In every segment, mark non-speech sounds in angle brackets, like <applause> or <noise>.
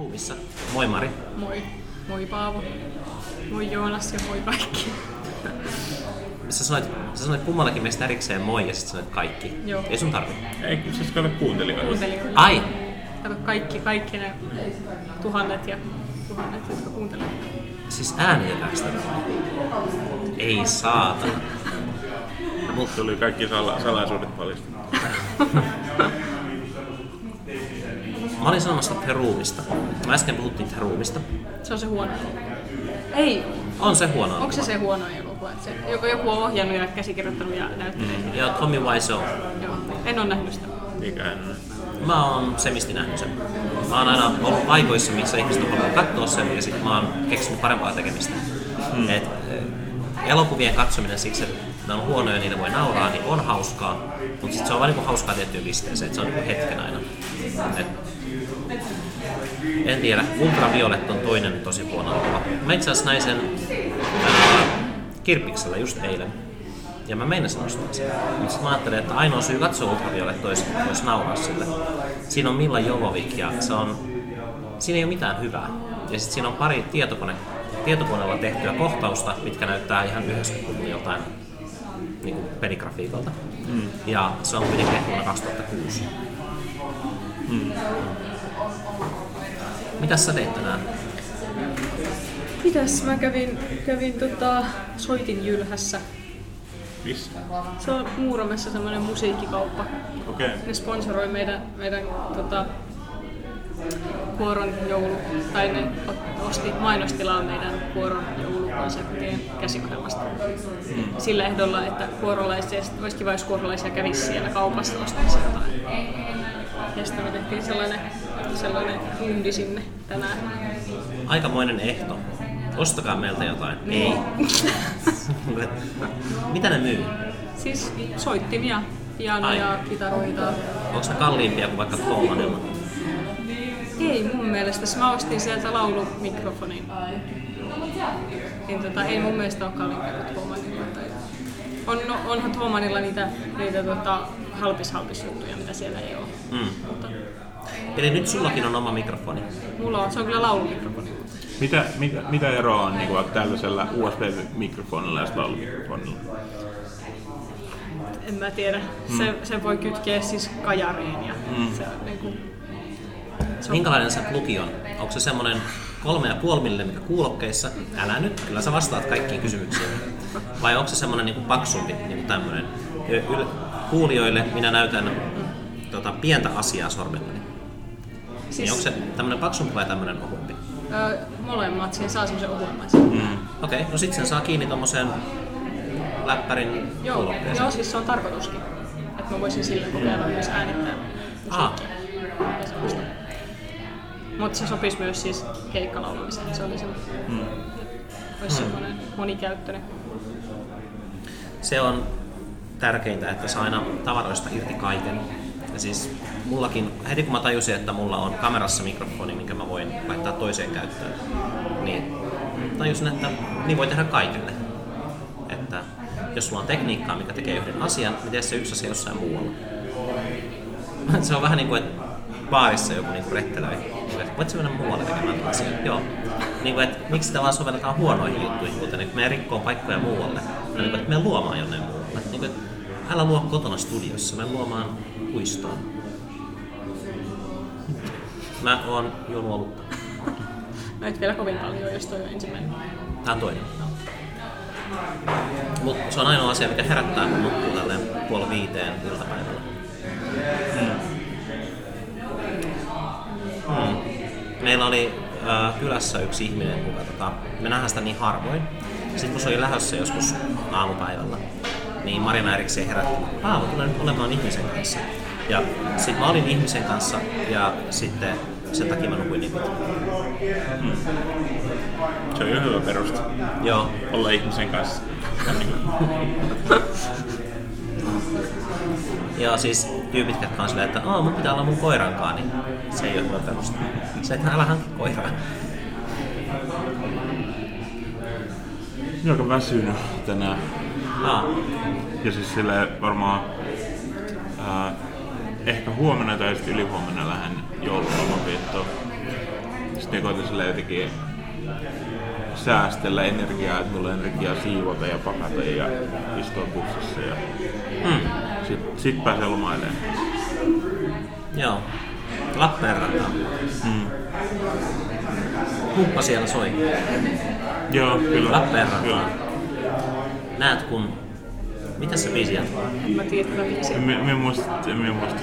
ruumissa. Moi Mari. Moi. Moi Paavo. Moi Joonas ja moi kaikki. Sä sanoit, sä sanoit kummallakin meistä erikseen moi ja sitten sanoit kaikki. Joo. Ei sun tarvi. Ei, siis kato kuuntelijoita. Kuuntelijoille. Ai! Kato kaikki, kaikki ne tuhannet ja tuhannet, jotka kuuntelevat. Siis äänitetäänkö tätä? Ei saata. Mut tuli kaikki sala, salaisuudet paljastettu. Mä olin sanomassa The Mä äsken puhuttiin The Roomista. Se on se huono elokuva. Ei. On se huono Onko se elokuva. se huono elokuva? että Se, joku, joku on ohjannut ja käsikirjoittanut ja näyttelee. Mm. Joo, Tommy Wiseau. Joo. En ole nähnyt sitä. Mikä en ole. Mä oon semisti nähnyt sen. Mä oon aina ollut paikoissa, missä ihmiset on halunnut katsoa sen ja sit mä oon keksinyt parempaa tekemistä. Hmm. Et, eh, elokuvien katsominen siksi, että ne on huonoja ja niitä voi nauraa, niin on hauskaa. Mutta sit se on vaan niinku hauskaa tiettyyn pisteeseen, että se on niinku hetken aina. Et, en tiedä, Ultraviolet on toinen tosi huono elokuva. Mä itse asiassa näin sen ää, Kirpiksellä just eilen. Ja mä meinasin ostaa sen. Mutta mä ajattelin, että ainoa syy katsoa Ultraviolet olisi, olisi nauraa sille. Siinä on Milla Jovovik ja se on, siinä ei ole mitään hyvää. Ja sitten siinä on pari tietokone, tietokoneella tehtyä kohtausta, mitkä näyttää ihan 90-luvun jotain niin kuin peligrafiikalta. Mm. Ja se on kuitenkin vuonna 2006. Mm. Mitäs sä teit tänään? Mitäs mä kävin, kävin tota, soitin Jylhässä. Missä? Se on Muuromessa semmoinen musiikkikauppa. Okei. Okay. Ne sponsoroi meidän, meidän tota, kuoron joulu, tai ne osti mainostilaa meidän kuoron joulukonserttien käsiohjelmasta. Mm. Sillä ehdolla, että kuorolaisia, olisi kiva, jos kuorolaisia kävisi siellä kaupassa ostamassa jotain. Ja sitten me tehtiin sellainen, sellainen hundi sinne tänään. Aikamoinen ehto. Ostakaa meiltä jotain. Ei. Mitä ne myy? Siis soittimia, pianoja, kitaroita. Onko ne kalliimpia kuin vaikka Thomanilla? Ei mun mielestä. Mä ostin sieltä laulumikrofonin. Niin tota, ei mun mielestä ole kalliimpia kuin Thomanilla. Tai... On, no, onhan Thomanilla niitä, niitä tota, halpis halpis juttuja, mitä siellä ei ole. Mm. Mutta Eli nyt sullakin on oma mikrofoni. mulla on, se on kyllä laulumikrofoni. Mitä, mitä, mitä eroa on niin vaikka tällaisella USB-mikrofonilla ja laulumikrofonilla? En mä tiedä. Se, se voi kytkeä siis kajariin ja Mm. se on niinku... Se on, Minkälainen se plugi on? Onko se semmonen kolme ja puoli millimetriä kuulokkeissa? Älä nyt, kyllä sä vastaat kaikkiin kysymyksiin. Vai onko se semmonen niinku paksumpi, tämmönen? Ö, yl- kuulijoille minä näytän tota, pientä asiaa sormellani. Siis... Niin onko se tämmönen paksumpi vai tämmönen ohumpi? ö, molemmat, siihen saa semmoisen ohuemmaisen. Mm. Okei, okay, no sit sen saa kiinni tommoseen läppärin Joo, kuulokkeeseen. joo, siis se on tarkoituskin. Että mä voisin sillä kokeilla myös äänittää Ah. Mutta se sopisi myös siis keikkalaulemiseen. Se oli se, Mm. olisi semmoinen monikäyttöinen. se on tärkeintä, että saa aina tavaroista irti kaiken. Ja siis mullakin, heti kun mä tajusin, että mulla on kamerassa mikrofoni, minkä mä voin laittaa toiseen käyttöön, niin tajusin, että niin voi tehdä kaikille. Että jos sulla on tekniikkaa, mikä tekee yhden asian, niin tee se yksi asia jossain muualla. <laughs> Se on vähän niin kuin, että baarissa joku niin rettelöi. Niin, että Voit mennä muualle tekemään asian? Joo. Niin kuin, että miksi sitä vaan sovelletaan huonoihin juttuihin, kuten että me rikkoon paikkoja muualle. Ja niin kuin, että me luomaan jonnein muualle. Niin kuin, että älä luo kotona studiossa, me luomaan puistoon. Mä oon juonut olutta. Mä et vielä kovin paljon, jos toi on ensimmäinen. Tää on toinen. Mut se on ainoa asia, mikä herättää, kun nukkuu tälleen puoli viiteen iltapäivällä. Mm. Meillä oli äh, kylässä yksi ihminen, kuka tota, me nähdään sitä niin harvoin. Sitten kun se oli lähdössä joskus aamupäivällä, niin Marina erikseen herätti, Paavo, tule nyt olemaan ihmisen kanssa. Ja sitten mä olin ihmisen kanssa ja sitten sen takia mä nukuin niin pitkään. Se on jo hyvä peruste Joo, olla ihmisen kanssa. <laughs> Ja siis tyypit, jotka on silleen, että Aa, mun pitää olla mun koirankaan, niin se ei ole hyvä peruste. Se, että älä hankki koiraa. Olen väsynyt tänään. Aa, Ja siis sille varmaan ää, ehkä huomenna tai sitten ylihuomenna lähden joululoman viettoon. just ne koitin sillä jotenkin säästellä energiaa, että mulla on energiaa siivota ja pakata ja istua bussissa ja Hmm. Sit, sit pääsee lomailemaan. Joo. Lappeenranta. Mm. Kumppa siellä soi. Joo, kyllä. Lappeenranta. Kyllä. Näet kun... Mitä se biisi jatkuu? En mä tiedä tätä biisiä. Me, me muista, me muista.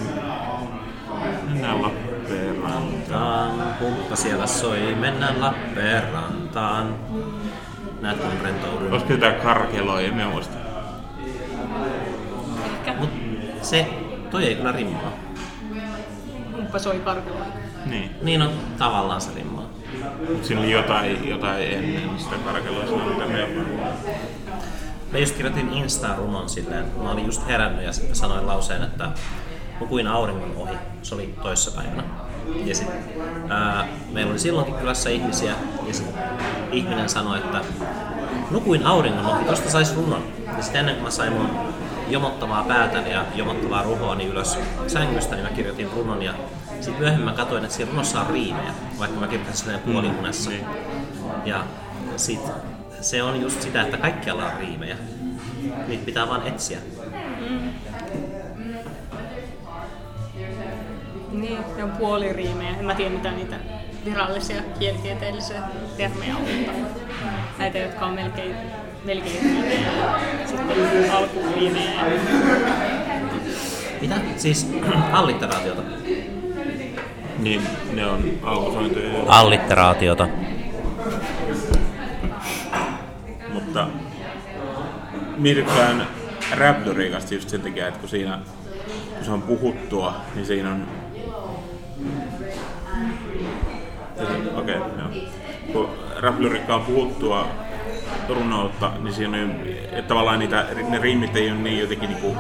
Mennään Lappeenrantaan. Taan, kumppa siellä soi, mennään Lappeenrantaan. Näet kun rentoudun. Olisiko jotain karkeloa, en mä muista. Se, toi ei kyllä rimmaa. kumppa soi karkella. Niin. Niin on tavallaan se rimmaa. Mut siinä oli jotain, jotain ennen sitä karkeloa, siinä mitä me Mä just kirjoitin Instaan runon silleen, mä olin just herännyt ja sitten sanoin lauseen, että nukuin auringon ohi. Se oli toissapäivänä. Ja sit, ää, meillä oli silloinkin kylässä ihmisiä ja sit ihminen sanoi, että nukuin auringon ohi, tosta sais runon. Ja sitten ennen kuin mä sain mun jomottavaa päätäni ja jomottavaa ruhoani ylös sängystä, niin mä kirjoitin runon ja sitten myöhemmin mä katsoin, että siinä runossa on riimejä, vaikka mä kirjoitin silleen puoliunessa. niin. Ja sit se on just sitä, että kaikkialla on riimejä. Niitä pitää vaan etsiä. Niin, ne on puoliriimejä. En mä tiedä mitä niitä virallisia kielitieteellisiä termejä on, mutta näitä, jotka on melkein, melkein sitten Mitä? Siis <clears throat> allitteraatiota. Niin, ne on alkusointuja. Allitteraatiota. Mutta mietitään Raptorikasta just sen takia, että kun siinä kun se on puhuttua, niin siinä on... Okei, okay, joo. Kun Raptorikka on puhuttua runoutta, niin siinä on että tavallaan niitä, ne riimit ei ole niin jotenkin niinku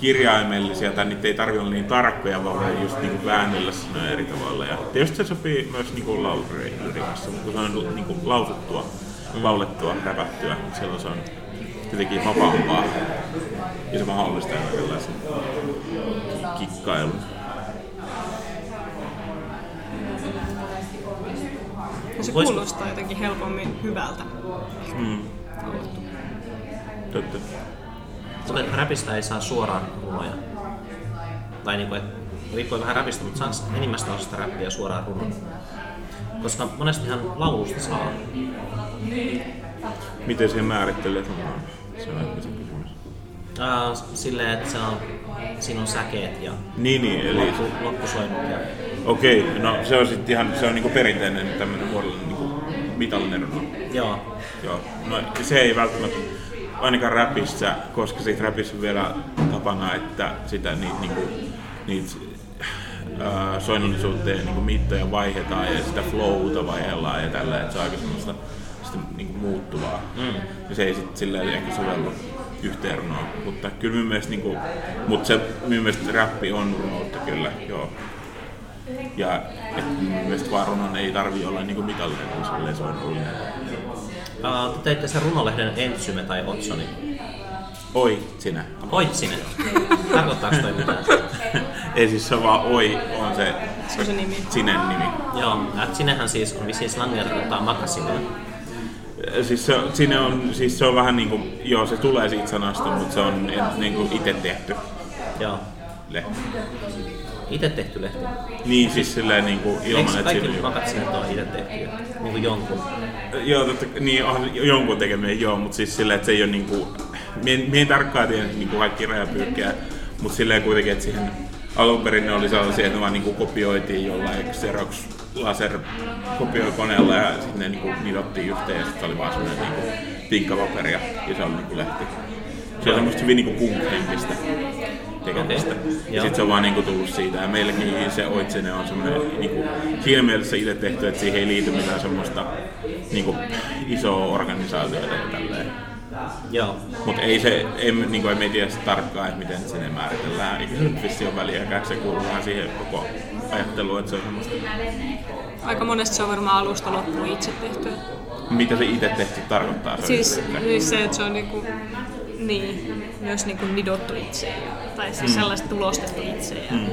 kirjaimellisia tai niitä ei tarvitse olla niin tarkkoja, vaan voi just niinku väännellä sanoja eri tavalla. Ja tietysti se sopii myös niinku laulurikassa, mutta se on niinku lausuttua, laulettua, räpättyä, niin silloin se on jotenkin vapaampaa. Ja se mahdollistaa tällaisen kikkailun. Ja se Vois- kuulostaa jotenkin helpommin hyvältä. Mm. Totta. Mutta räpistä ei saa suoraan runoja. Tai niinku, et, riippuu vähän räpistä, mutta saako enimmästä osasta räppiä suoraan runon? Koska monestihan laulusta saa. Miten se määrittelee runoa? Se on se kysymys. Ää, silleen, että se on, siinä on säkeet ja Niin, niin, eli loppu, loppusoinnut ja okei, no se on sitten ihan, se on niinku perinteinen tämmöinen muodollinen niinku mitallinen runo. joo, Joo, no se ei välttämättä ainakaan räpissä, koska siitä räpissä on vielä tapana, että sitä niitä niinku, niit, ää, soinnollisuutta ja niinku mittoja vaihdetaan ja sitä flowta vaihdellaan ja tällä, että se on aika semmoista sitä niinku muuttuvaa. Mm. Ja se ei sitten silleen ehkä sovellu yhteen runoon. Mutta kyllä minun mielestä, niinku, mutta se minun mielestä räppi on runoutta kyllä, joo. Ja et minun mielestä vaan runon ei tarvi olla niinku mitallinen, kun silleen soinnullinen. Ää, te teitte sen runolehden Entsyme tai Otsoni. Oi, sinä. Oitsinen. Tarkoittaako toi mitään? <laughs> Ei siis se on vaan oi, on se Se on se nimi. sinen nimi. Joo, Sinnehän siis on vissiin slangia tarkoittaa makasinea. Siis se, sinne on, siis se on vähän niinku, joo se tulee siitä sanasta, mutta se on niinku itse tehty Joo. lehti. Itse tehty lehti. Niin siis silleen niinku Eikö ilman, että kaikki siinä makasinet ole itse tehty? Niin kuin jonkun. Joo, totta, niin on jonkun tekeminen, joo, mutta siis silleen, että se ei ole niinku, mie, mie en tarkkaan tiedä niinku kaikki rajapyykkejä, mutta silleen kuitenkin, että siihen alun perin ne oli sellaisia, että ne vaan niinku kopioitiin jollain Xerox laser kopioikoneella ja sitten ne niinku nidottiin yhteen ja sitten oli vaan semmoinen niinku pinkkapaperia ja se oli niinku lehti. Se on semmoista hyvin niinku punk-henkistä tekemistä. Ja sitten se on vaan niinku tullut siitä. Ja meilläkin se Oitsene on semmoinen niinku, siinä mielessä itse tehty, että siihen ei liity mitään semmoista niinku, isoa organisaatiota ja tälleen. Joo. Mutta ei se, ei, niinku, emme tiedä sitä tarkkaan, että miten sinne määritellään. Eikä se nyt vissi ole väliäkään, se kuuluu vähän siihen koko ajatteluun, että se on semmoista. Aika monesti se on varmaan alusta loppuun itse tehty. Mitä se itse tehty tarkoittaa? Se Siis, on- siis se, että se on niinku, niin, myös niinku nidottu itse. Ja, tai siis mm. sellaista tulostettu itse. Ja, mm.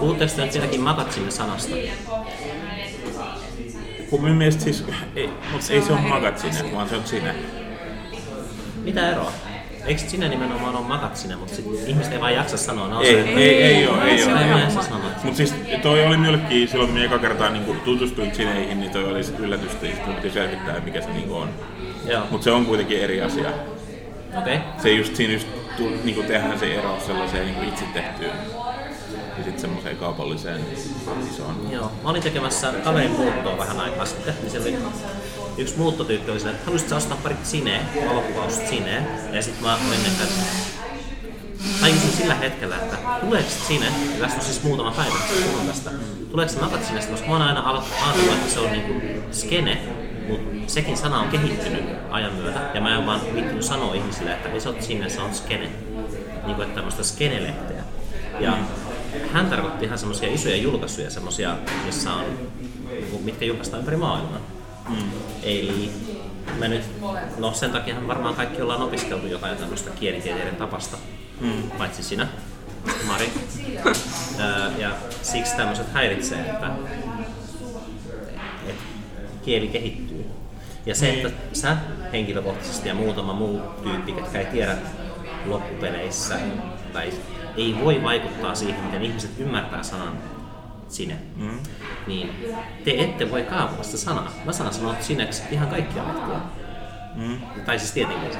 Puhutteko te nyt siitäkin makatsimme sanasta? Kun minun mielestä siis, ei, mutta Se ei on se ole asia. vaan se on sinne. Mitä eroa? Eikö sinä nimenomaan ole magatsine, mutta sit ihmiset ei vaan jaksa sanoa, no Ei, ei, ei ei Ei en oma. saa sanoa. Mutta siis toi oli minullekin, silloin kun eka kertaa niin tutustuin sineihin, niin toi oli sit yllätystä, ja sitten piti selvittää, mikä se niin on. Mutta se on kuitenkin eri asia. Okay. Se just siinä just tu, niin tehdään se ero sellaiseen niin itse tehtyyn ja sitten semmoiseen kaupalliseen isoon. Joo, mä olin tekemässä kaverin muuttoa vähän aikaa sitten, niin se oli yksi muuttotyyppi oli silleen, että haluaisitko ostaa parit sineä, valokuvausta sineä, ja sitten mä olin, että tajusin sillä hetkellä, että tuleeko sine, ja tästä on siis muutama päivä, kun puhun tästä, tuleeko se nakat sinestä, koska mä oon aina ajatellut, että se on niinku skene, mutta sekin sana on kehittynyt ajan myötä, ja mä en vaan viittinyt sanoa ihmisille, että ei se ole sinne, se on skene, niin kuin että tämmöistä skenelehteä. Ja hän tarkoitti ihan semmoisia isoja julkaisuja, semmoisia, missä on, niinku, mitkä julkaistaan ympäri maailmaa. Mm. Eli me nyt, no sen takia varmaan kaikki ollaan opiskeltu jotain tämmöistä kielitieteiden tapasta, mm. paitsi sinä, Mari. <laughs> Ja siksi tämmöiset häiritsee, että, että kieli kehittyy. Ja se, että sä henkilökohtaisesti ja muutama muu tyyppi, ketkä ei tiedä loppupeleissä, tai ei voi vaikuttaa siihen, miten ihmiset ymmärtää sanan sinne, mm. niin te ette voi kaapata sitä sanaa. Mä saan sanoa sineksi ihan kaikkia lehtiä. Mm. Tai siis tietenkin.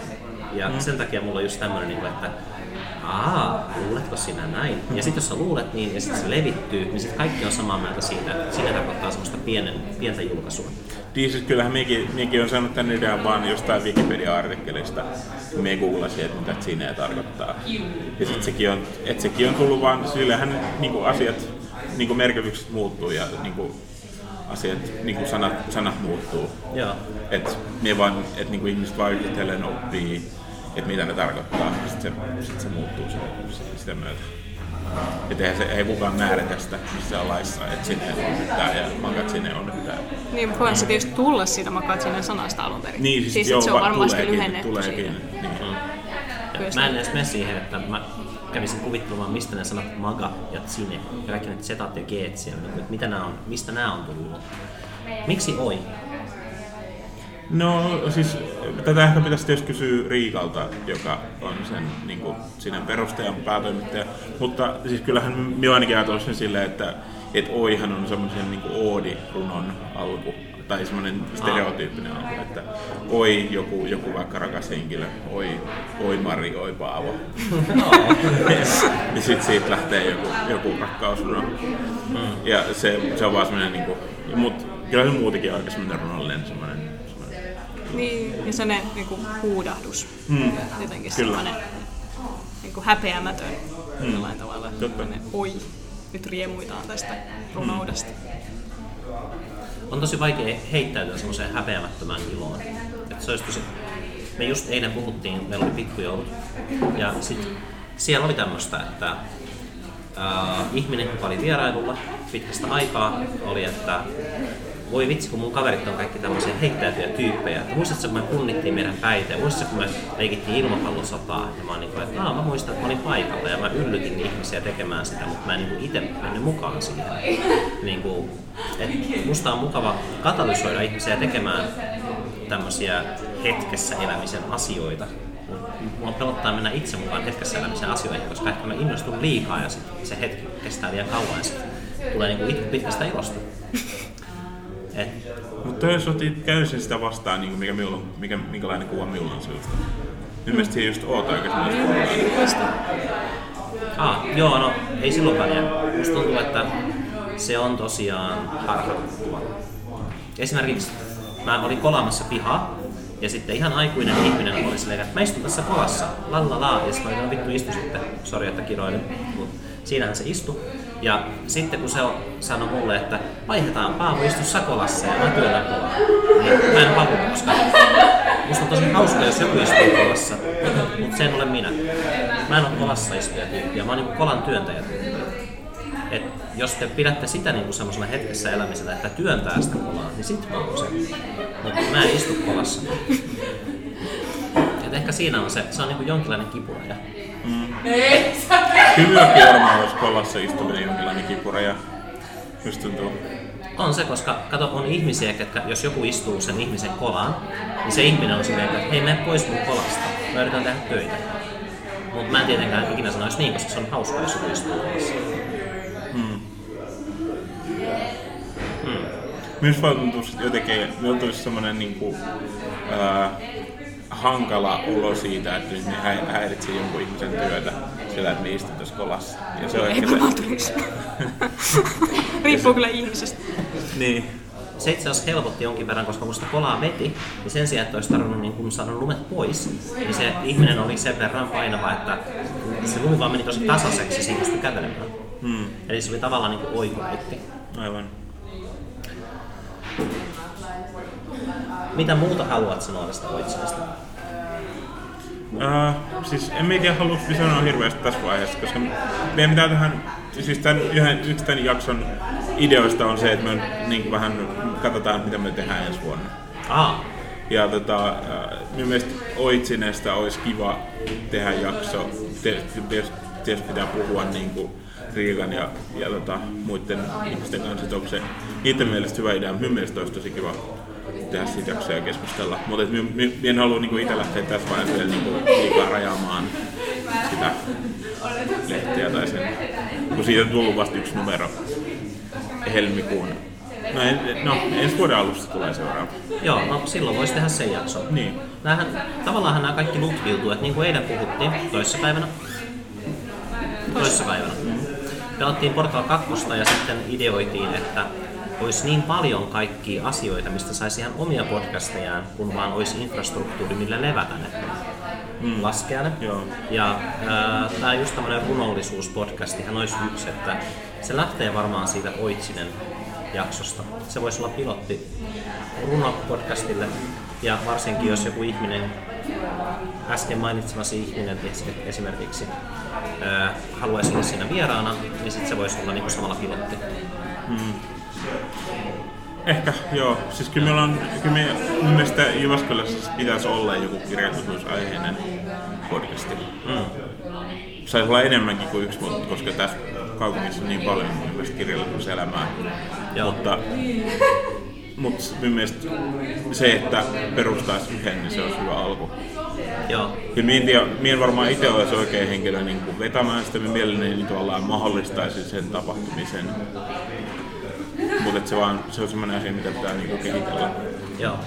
Ja mm. sen takia mulla on just tämmönen, niin kuin, että aa, luuletko sinä näin? Ja sitten jos sä luulet niin ja sitten se levittyy, niin sitten kaikki on samaa mieltä siitä, että sinne tarkoittaa semmoista pienen, pientä julkaisua. Niin siis kyllähän minäkin, minäkin olen saanut tämän idean vaan jostain Wikipedia-artikkelista, minä googlasin, että mitä sinne tarkoittaa. Ja sitten sekin on, että sekin on tullut vaan, sillähän niin asiat, niin merkitykset muuttuu ja niin kuin, asiat, niin kuin sanat, sanat muuttuu. Joo. Että me vaan, että niin kuin ihmiset vaan yhitellen oppii, että mitä ne tarkoittaa, sitten se, sit se muuttuu se, sitä myötä. Että eihän se, ei kukaan määritä sitä missään laissa, että sinne on nyt tää ja makat sinne on nyt tää. Niin, mutta voihan se tietysti tulla siitä makatsinen sanasta alun perin. Niin, siis, siis joo, se on va- varmasti tuleekin, lyhennetty tuleekin. siitä. Niin. Kyllä Mä en edes mene siihen, että mä kävisin kuvittelemaan, mistä ne sanat maga ja tsine, ja kaikki ne zetat ja geet siellä, niin kuin, että mitä nämä on, mistä nämä on tullut. Miksi oi? No siis tätä ehkä pitäisi tietysti kysyä Riikalta, joka on sen niin kuin, sinne perustajan päätoimittaja. Mutta siis kyllähän minä ainakin ajatellut sen silleen, että et oihan on semmoisen niin oodi-runon alku. Tai semmoinen stereotyyppinen alku, että oi joku, joku vaikka rakas henkilö, oi, oi Mari, oi Paavo. <laughs> ja sitten siitä lähtee joku, joku rakkausruno. Ja se, se on vaan semmoinen, niin mutta kyllä se muutenkin on aika semmoinen runollinen Niin, ja sellainen niinku huudahdus. Mm. Jotenkin Kyllä. sellainen niinku häpeämätön mm. jollain tavalla. Totta. Sellainen, Oi, nyt riemuitaan tästä runoudesta. On tosi vaikea heittäytyä semmoiseen häpeämättömään iloon. Et se olisi tosi... Me just eilen puhuttiin, meillä oli pikkujoulut, ja sit siellä oli tämmöistä, että äh, ihminen, joka oli vierailulla pitkästä aikaa, oli, että voi vitsi, kun mun kaverit on kaikki tämmöisiä heittäytyjä tyyppejä. Että muistatko, kun me punnittiin meidän päitä, ja muistatko, kun me leikittiin ilmapallosotaa, ja mä oon niin kuin, että mä muistan, että mä olin paikalla, ja mä yllytin ihmisiä tekemään sitä, mutta mä en niin itse mennyt mukaan siihen. Niin kuin, et musta on mukava katalysoida ihmisiä tekemään tämmöisiä hetkessä elämisen asioita. Mua pelottaa mennä itse mukaan hetkessä elämisen asioihin, koska ehkä mä innostun liikaa ja sit se hetki kestää liian kauan ja sit tulee niinku itku pitkästä ilosta. Et, Mutta jos otit täysin sitä vastaan, niin mikä minulla, on- mikä, minkälainen kuva minulla on sinusta? Nyt mielestä siihen just oot aika sellaista. Ah, joo, no ei silloin väliä. Musta tuntuu, että se on tosiaan harhaankuva. Esimerkiksi mä olin kolaamassa pihaa ja sitten ihan aikuinen ihminen oli silleen, että mä istun tässä kolassa, lalla laa, ja sitten mä olin, "No vittu istu sitten, sori että kiroilin, mutta siinähän se istui. Ja sitten kun se on- sanoi mulle, että vaihdetaan Paavo istu sä kolassa ja mä työnnän kolaa, niin mä en halua, koska musta on tosi hauska, jos joku istuu kolassa, mutta se en ole minä. Mä en ole kolassa istuja tyyppiä, mä oon niinku kolan työntäjä tyyppiä. Et jos te pidätte sitä niinku semmoisena hetkessä elämisellä, että työntää sitä kolaa, niin sit mä oon se. Mutta mä en istu kolassa. Et ehkä siinä on se, se on niinku jonkinlainen kipuraja. Kyllä minullekin varmaan olisi kollassa istuminen jonkinlainen kipura ja just tuntuu. On se, koska kato, on ihmisiä, että jos joku istuu sen ihmisen kolaan, niin se ihminen on silleen, että hei, mene pois mun kolasta, mä yritän tehdä töitä. Mutta mä en tietenkään ikinä sanoisi niin, koska se on hauskaa, jos joku istuu kolassa. Myös vaan tuntuu sit jotenkin, tulisi semmoinen niinku, ää, hankala olo siitä, että nyt ne hä- häiritsee jonkun ihmisen työtä sillä, että ne istuttaisiin kolassa. Ja se on Ei tulisi. <laughs> Riippuu kyllä ihmisestä. niin, Se itse asiassa helpotti jonkin verran, koska kun sitä kolaa veti, niin sen sijaan, että olisi tarvinnut niin kun saada lumet pois, niin se ihminen oli sen verran painava, että se lumi vaan meni tosi tasaiseksi, siinä pystyi kävelemään. hmm, Eli se oli tavallaan niin oikoreitti. aivan. Mitä muuta haluat sanoa tästä Oitsilasta? Uh, siis en mä tiedä haluaisin sanoa hirveästi tässä vaiheessa, koska meidän pitää tähän, siis tämän yhden, yksi tämän jakson ideoista on se, että me niin vähän katsotaan, mitä me tehdään ensi vuonna. Ah, Ja tota, äh, minun mielestä Oitsinesta olisi kiva tehdä jakso. Tietysti, tietysti, tietysti pitää puhua niin kuin Riikan ja, ja tota, muiden ihmisten kanssa, että onko se niiden mielestä hyvä idea. Minun mielestä olisi tosi kiva tehdä siitä jaksoja ja keskustella. Mutta minä en halua niin itse lähteä tässä vaiheessa vielä niin kuin, liikaa rajaamaan sitä lehteä tai sen, kun siitä on tullut vasta yksi numero helmikuun. No, en, no ensi vuoden alusta tulee seuraava. joo, no silloin voisi tehdä sen jakson. Niin. Nämähän, tavallaan nämä kaikki lutviutuu, että niin kuin eilen puhuttiin toissapäivänä, toissapäivänä, pelattiin Portal 2 ja sitten ideoitiin, että olisi niin paljon kaikkia asioita, mistä saisi ihan omia podcastejaan, kun vaan olisi infrastruktuuri, millä levätä ne mm. laskea ne. Joo. Ja tämä just tämmöinen runollisuuspodcastihan olisi yksi, että se lähtee varmaan siitä Oitsinen jaksosta. Se voisi olla pilotti runopodcastille ja varsinkin jos joku ihminen, äsken mainitsemasi ihminen es- esimerkiksi, ää, haluaisi olla siinä vieraana, niin sitten se voisi olla niinku samalla pilotti. Ehkä, joo. Siis kyllä meillä on, kyllä me, mun mielestä Jyväskylässä pitäisi olla joku kirjallisuusaiheinen podcasti. Mm. Saisi olla enemmänkin kuin yksi, mutta koska tässä kaupungissa on niin paljon mun mielestä kirjallisuuselämää. Joo. Mutta, mutta mun mielestä se, että perustaisi yhden, niin se olisi hyvä alku. Joo. Kyllä minä en, tiedä, minä en varmaan itse olisi oikea henkilö niin kuin vetämään sitä, minä mielelläni niin tavallaan mahdollistaisin sen tapahtumisen. Mutta se, vaan, se on semmoinen asia, mitä pitää niin kuin kehitellä. Joo.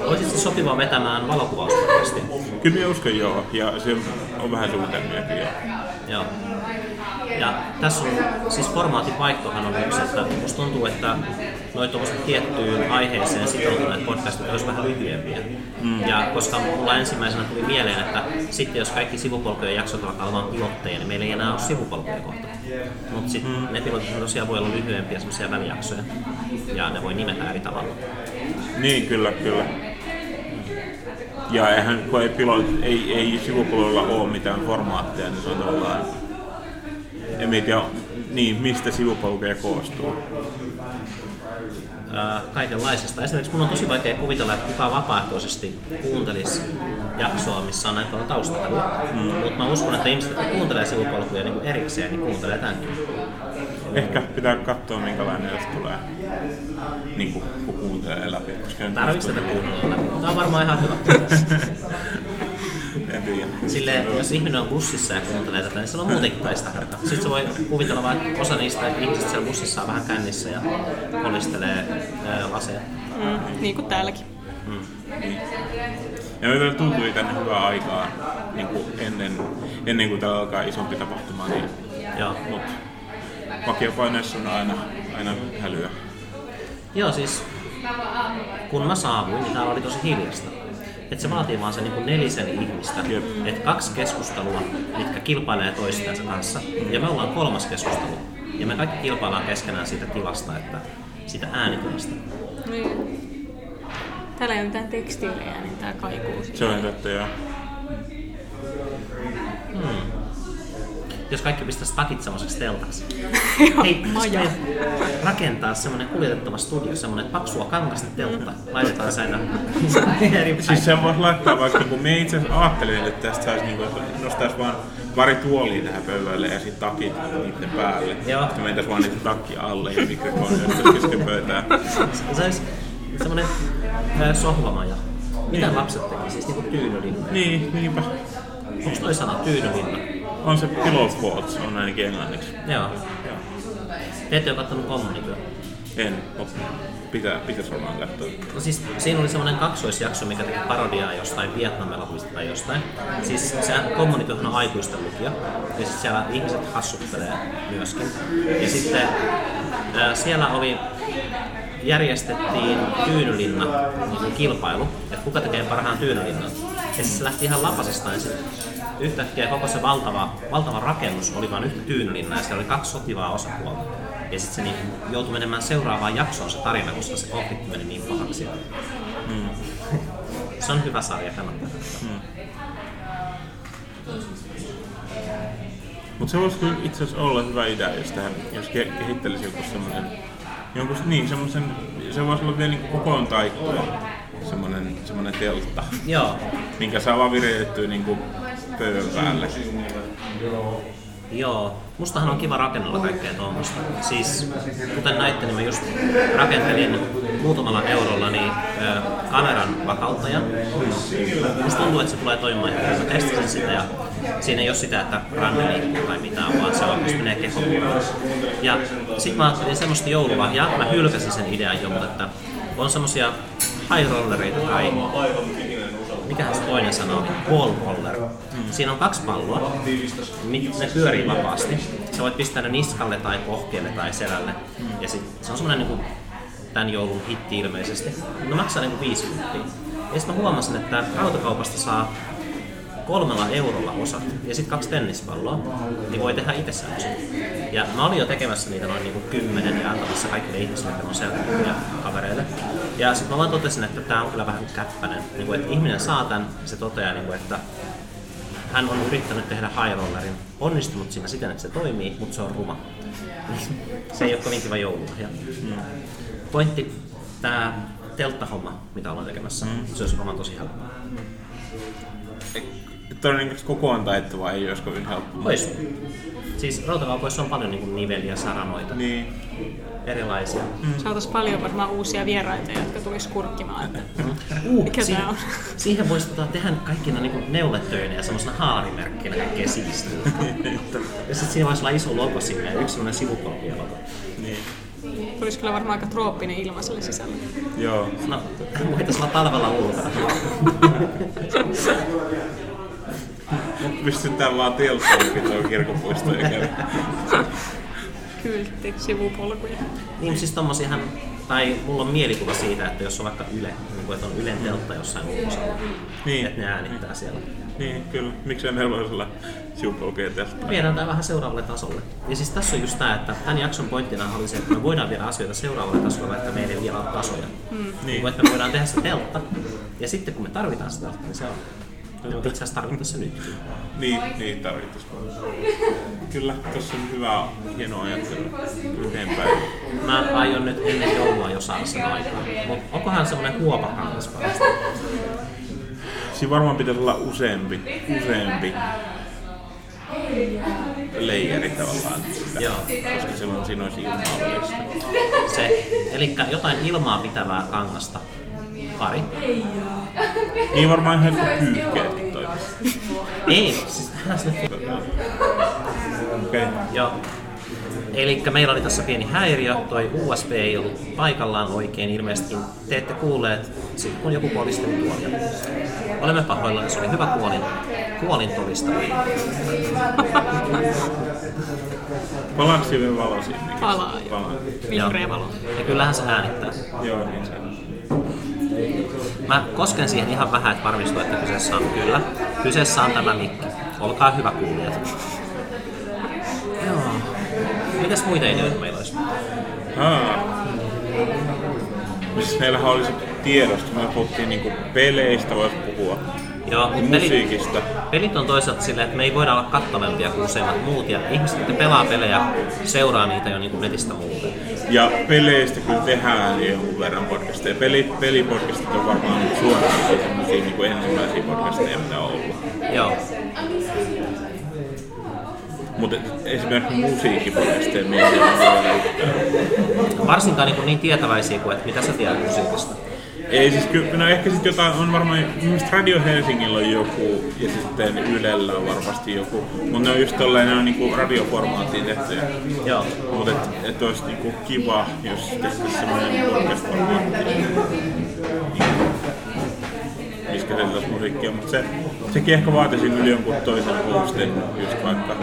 Olisitko sopiva vetämään valokuvauspodcastia? Kyllä minä uskon joo, ja se on vähän suunnitelmiakin joo. Joo. Ja tässä on, siis formaatin vaihtohan on yksi, että musta tuntuu, että noin tuommoiset tiettyyn aiheeseen sitoutuneet podcastit olisi vähän lyhyempiä. Mm. Ja koska mulla ensimmäisenä tuli mieleen, että sitten jos kaikki sivupolkujen jaksot alkaa olemaan pilotteja, niin meillä ei enää ole sivupolkuja kohta. Mutta sitten mm. ne pilotit tosiaan voi olla lyhyempiä semmoisia välijaksoja. Ja ne voi nimetä eri tavalla. Niin, kyllä, kyllä. Ja eihän, kun ei, pilot, ei, ei sivupuolella ole mitään formaatteja, niin se on tavallaan... En mä tiedä, niin, mistä sivupolkuja koostuu. kaikenlaisesta. Esimerkiksi mun on tosi vaikea kuvitella, että kukaan vapaaehtoisesti kuuntelisi jaksoa, missä on näin paljon taustahälyä. Mm. Mutta mä uskon, että ihmiset, jotka kuuntelee sivupolkuja niin erikseen, niin kuuntelee tämänkin. Ehkä pitää katsoa, minkälainen jos tulee, niin kuin, kun kuuntelee läpi. Tarvitsetko kuunnella läpi? Tämä on varmaan ihan hyvä. <laughs> En tiedä. Silleen, jos ihminen on bussissa ja kuuntelee tätä, niin se on muutenkin kaistaherta. Sitten se voi kuvitella vain, että osa niistä ihmisistä siellä bussissa on vähän kännissä ja kolistelee ää, laseja. Mm, niin kuin täälläkin. Niin. Ja me vielä tuntui tänne hyvää aikaa niin kuin ennen, ennen kuin täällä alkaa isompi tapahtuma, niin, Joo. mutta vakiopaineessa on aina, aina hälyä. Joo, siis kun mä saavuin, niin täällä oli tosi hiljasta. Että se vaatii vaan se niin kuin nelisen ihmistä. Jep. Että kaksi keskustelua, mitkä kilpailee toistensa kanssa. Ja me ollaan kolmas keskustelu. Ja me kaikki kilpaillaan keskenään siitä tilasta, että siitä äänitilasta. Niin. Täällä ei ole mitään tekstiilejä, niin tää kaikuu. Se on totta, joo. Jos kaikki pistäisi takit semmoiseksi teltaksi. <laughs> Hei, rakentaa semmoinen kuljetettava studio, semmoinen paksua kangasta teltta. Laitetaan se aina <laughs> eri Siis sen voisi laittaa vaikka, kun me itse asiassa ajattelin, että tästä saisi niinku, että nostaisi vaan pari tuolia tähän pöydälle ja sitten takit niiden päälle. Joo. Sitten mentäisi vaan niitä takki alle ja mikrofoni kesken pöytää. Se olisi semmoinen sohvamaja. Mitä lapset teki? Siis niinku tyynylinna. Niin, niinpä. Onko toi sana tyynylinna? On se pillow forts, on ainakin englanniksi. Joo. Te ette ole kattonut kommunityö. En, mutta pitää, pitäisi varmaan katsoa. No siis siinä oli semmoinen kaksoisjakso, mikä teki parodiaa jostain Vietnam-elokuvista tai jostain. Siis se kommunityöhän on aikuisten lukija. Ja siis siellä ihmiset hassuttelee myöskin. Ja sitten ää, siellä oli järjestettiin tyynylinna niin kilpailu, että kuka tekee parhaan tyynylinnan. Ja siis se lähti ihan lapasesta ja sitten yhtäkkiä koko se valtava, valtava rakennus oli vain yhtä tyynylinnaa ja siellä oli kaksi sotivaa osapuolta. Ja sitten se niin joutui menemään seuraavaan jaksoon se tarina, koska se konflikti meni niin pahaksi. Mm. <laughs> se on hyvä sarja, kannattaa katsoa. Mutta se voisi kyllä itse asiassa olla hyvä idea, jos, tähän, jos ke- kehittelisi joku semmoinen, jonkun, niin semmoisen, se voisi olla vielä niin kokoon taittua, semmoinen, semmoinen teltta, Joo, minkä saa vaan viritettyä niin kuin pöydän päälle. Joo, mustahan on kiva rakennella kaikkea tuommoista. Siis, kuten näitte, niin mä just rakentelin muutamalla eurolla niin, ö, kameran vakauttajan. Musta tuntuu, että se tulee toimimaan hyvin. Mä testasin sitä ja siinä ei ole sitä, että ranne liikkuu tai mitään, vaan se oikeasti menee kehokuvalle. Ja sit mä ajattelin semmoista joululahjaa, mä hylkäsin sen idean jo, mutta että on semmosia high rollereita tai mikähän se toinen sana oli, wall roller. Siinä on kaksi palloa, ne pyörii vapaasti. Sä voit pistää ne niskalle tai pohkeelle tai selälle. Ja sit, se on semmonen niinku tämän joulun hitti ilmeisesti. Ne maksaa niinku 50. Ja sitten mä huomasin, että rautakaupasta saa kolmella eurolla osat ja sitten kaksi tennispalloa, niin voi tehdä itse semmoisen. Ja mä olin jo tekemässä niitä noin niinku kymmenen ja antamassa kaikille ihmisille, jotka on selkeä kavereille. Ja sitten mä vaan totesin, että tää on kyllä vähän käppäinen. Niinku, että ihminen saa ja se toteaa, niinku, että hän on yrittänyt tehdä high rollerin, onnistunut siinä siten, että se toimii, mutta se on ruma. <laughs> se ei ole kovin kiva joululahja. Pointti, tää telttahomma, mitä ollaan tekemässä, se olisi varmaan tosi helppoa. Todennäköisesti kokoon taittava ei olisi kovin helppoa. Ois. Siis rautakaupoissa on paljon niin niveliä, saranoita, Niin. erilaisia. Saataisiin paljon varmaan uusia vieraita, jotka tulisi kurkkimaan. Että Uh, Mikä siihen, tää on? siihen voisi tota, tehdä kaikkina niin neuletöinä ja semmoisena haarimerkkinä kaikkea siistiä. <laughs> ja sitten siinä voisi olla iso logo sinne ja yksi semmoinen sivupolkielogo. niin. tulisi kyllä varmaan aika trooppinen ilma sille sisällä. Joo. No, voitaisiin olla talvella ulkona. Mut pistetään vaan telttaankin tuon kirkkopuistoon ja käy. Kyltti, sivupolkuja. Niin siis tommosiahan, tai mulla on mielikuva siitä, että jos on vaikka Yle, niin kuin, että on Ylen teltta jossain ulkosalla, Niin. että ne äänittää siellä. Niin, kyllä. Miksei meillä voisi olla siupolkea teltta? Viedään tämä vähän seuraavalle tasolle. Ja siis tässä on just tämä, että tämän jakson pointtina oli se, että me voidaan viedä asioita seuraavalle tasolle, vaikka meillä ei vielä ole tasoja. Mm. Niin. Että me voidaan tehdä se teltta, ja sitten kun me tarvitaan sitä niin se on. No, itse asiassa tarvittaisiin se nyt. Niin, niin tarvittaisi. Kyllä, tuossa on hyvä, hieno ajattelu eteenpäin. Mä aion nyt ennen joulua jo saada sen aikaan. Mutta onkohan semmoinen huopakangas parasta? Siinä varmaan pitäisi olla useampi, useampi leijeri tavallaan sitä, Joo. koska silloin siinä olisi ilmaa. Se, eli jotain ilmaa pitävää kangasta. Pari. Niin varmaan ihan jotkut pyyhkeetkin toimisi. Ei, siis nyt Okei. Okay. Joo. Eli meillä oli tässä pieni häiriö, toi USB ei ollut paikallaan oikein ilmeisesti. Te ette kuulleet, sit kun joku kolisteli tuolia. Olemme pahoilla, se oli hyvä kuolin, kuolin tolistelu. <laughs> Palaako siihen valo sinne? Palaa. Palaa. Vihreä valo. Ja kyllähän se äänittää. Joo, niin se on. Mä kosken siihen ihan vähän, että varmistuu, että kyseessä on kyllä. Kyseessä on tämä mikki. Olkaa hyvä kuulijat. Joo. Mitäs muita ideoita meillä olisi? Aa. Siis meillähän oli se tiedosto, me puhuttiin niinku peleistä, voisi puhua. Joo, mutta pelit, pelit on toisaalta silleen, että me ei voida olla kattavampia kuin useimmat muut, ja ihmiset, jotka pelaa pelejä, seuraa niitä jo niin netistä muuten. Ja peleistä kyllä tehdään jonkun verran podcasteja. Peli, pelipodcastit on varmaan suoraan sellaisia niin kuin ensimmäisiä podcasteja, mitä on ollut. Joo. Mutta esimerkiksi musiikkipodcasteja me ei yhtään. Varsinkaan niin, niin tietäväisiä kuin, että mitä sä tiedät musiikista. Ei siis kyllä, no ehkä sitten jotain, on varmaan, mielestäni Radio Helsingillä on joku ja sitten Ylellä on varmasti joku, mutta ne on just tolleen, ne on niinku radioformaattiin tehtyjä. Joo. Mutta et, et olisi niinku kiva, jos tehtäisiin semmoinen podcast-formaatti, missä käsiteltäisiin musiikkia, mutta se, sekin ehkä vaatisi kyllä jonkun toisen hostin, just vaikka.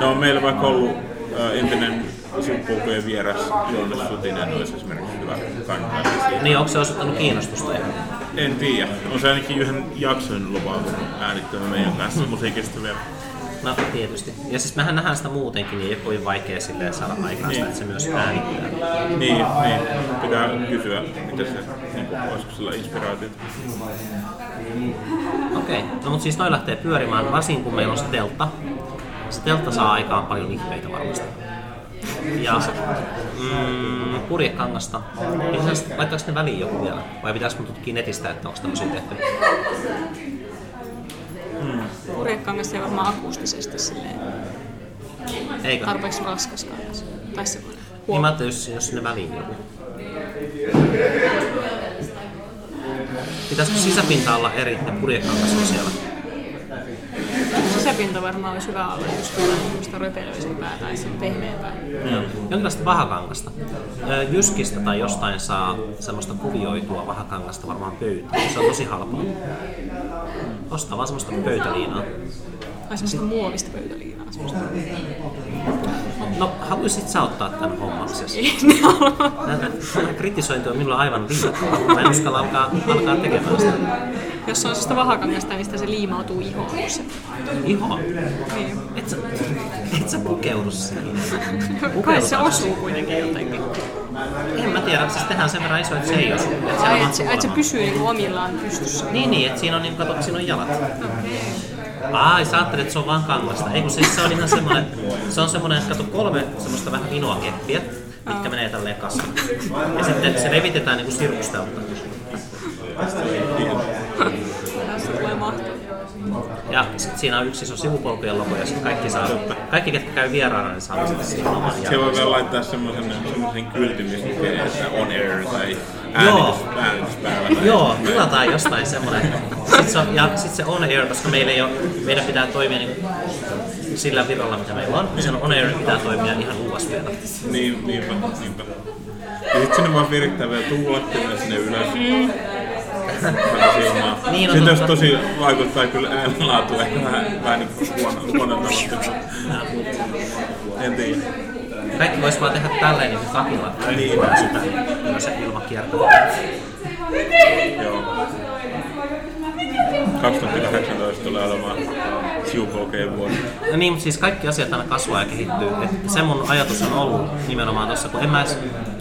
No on meillä vaikka ollut ää, entinen Sippuukojen vieras Joonas Sutinen olisi esimerkiksi hyvä siihen. Niin, onko se osoittanut kiinnostusta ihan? En tiedä. On se ainakin yhden jakson lupautunut äänittämään meidän kanssa musiikista vielä. No tietysti. Ja siis mehän nähdään sitä muutenkin, niin ei ole vaikea silleen saada aikaan sitä, että se myös äänittää. Niin, niin. Pitää kysyä, mitä se, niin kuin, olisiko sillä inspiraatiota. Okei, okay. no mutta siis noi lähtee pyörimään, varsinkin kun meillä on se teltta. Se teltta saa aikaan paljon ihmeitä varmasti. Ja mm, purjekangasta. Laittaako ne väliin joku vielä? Vai pitäisikö mun tutkia netistä, että onko tämmöisiä tehty? Purjekangas ei varmaan akustisesti silleen Eikö? tarpeeksi raskas kangas. Tai se Niin mä ajattelin, jos, jos sinne väliin joku. Pitäisikö sisäpinta olla eri ja purjekangas on siellä? Sisäpinta varmaan olisi hyvä olla just semmoista röpelöisempää tai sitten pehmeämpää. Joo. Jonkinlaista vahakangasta. Jyskistä tai jostain saa semmoista kuvioitua vahakangasta varmaan pöytään. Se on tosi halpaa. Ostaa vaan semmoista pöytäliinaa. Tai semmoista muovista pöytäliinaa. Semmoista. No, haluaisit sä ottaa tämän hommaksesi? Ei ne halua. Tämä kritisointi on minulla aivan liikaa. Mä en uskalla alkaa, alkaa tekemään sitä. Jos on sellaista vahakangasta, niin sitä se liimautuu ihoon. kun se- Iho. Niin. Et sä, et sä pukeudu siihen. Kai se osuu kuitenkin jotenkin. En mä tiedä, siis tehdään sen verran iso, että se ei osu. Et se Ai, että se, et se pysyy niinku omillaan pystyssä. Niin, niin, että siinä on, niin, kato, siinä on jalat. Okei. Ai, sä ajattelet, että se on vaan kangasta. Ei kun siis se on ihan semmoinen, se on semmoinen, kato kolme semmoista vähän vinoa keppiä, mitkä menee tälleen kasaan. Ja sitten se levitetään niinku sirkustelta. Tässä tulee mahtavaa. Ja sit siinä on yksi iso sivupolkujen logo ja sitten kaikki saa, kaikki ketkä käy vieraana, niin saa sitten siihen oman Se voi vielä laittaa semmoisen, semmoisen kyltin, missä lukee, että on air tai Joo. Joo, tilataan jostain semmoinen. Sitten se on, ja sitten se on air, koska meillä ei ole, meidän pitää toimia niin sillä virralla, mitä meillä on. Sen on air pitää toimia ihan USBllä. Niin, niinpä, niinpä. Ja sitten sinne voi virittää vielä tuulettimia sinne ylös. Mm. Tosi omaa. Niin on Sitten tosi vaikuttaa kyllä äänenlaatu ehkä vähän, vähän niin kuin huono, huonontavasti. En tiedä. Kaikki vois vaan tehdä tälleen niin kuin takilla, Niin. niin. sitä, niin se ilma kiertää. Joo. 2018 tulee olemaan sivupolkeen vuosi. No niin, mutta siis kaikki asiat aina kasvaa ja kehittyy. Et se mun ajatus on ollut nimenomaan tossa, kun en mä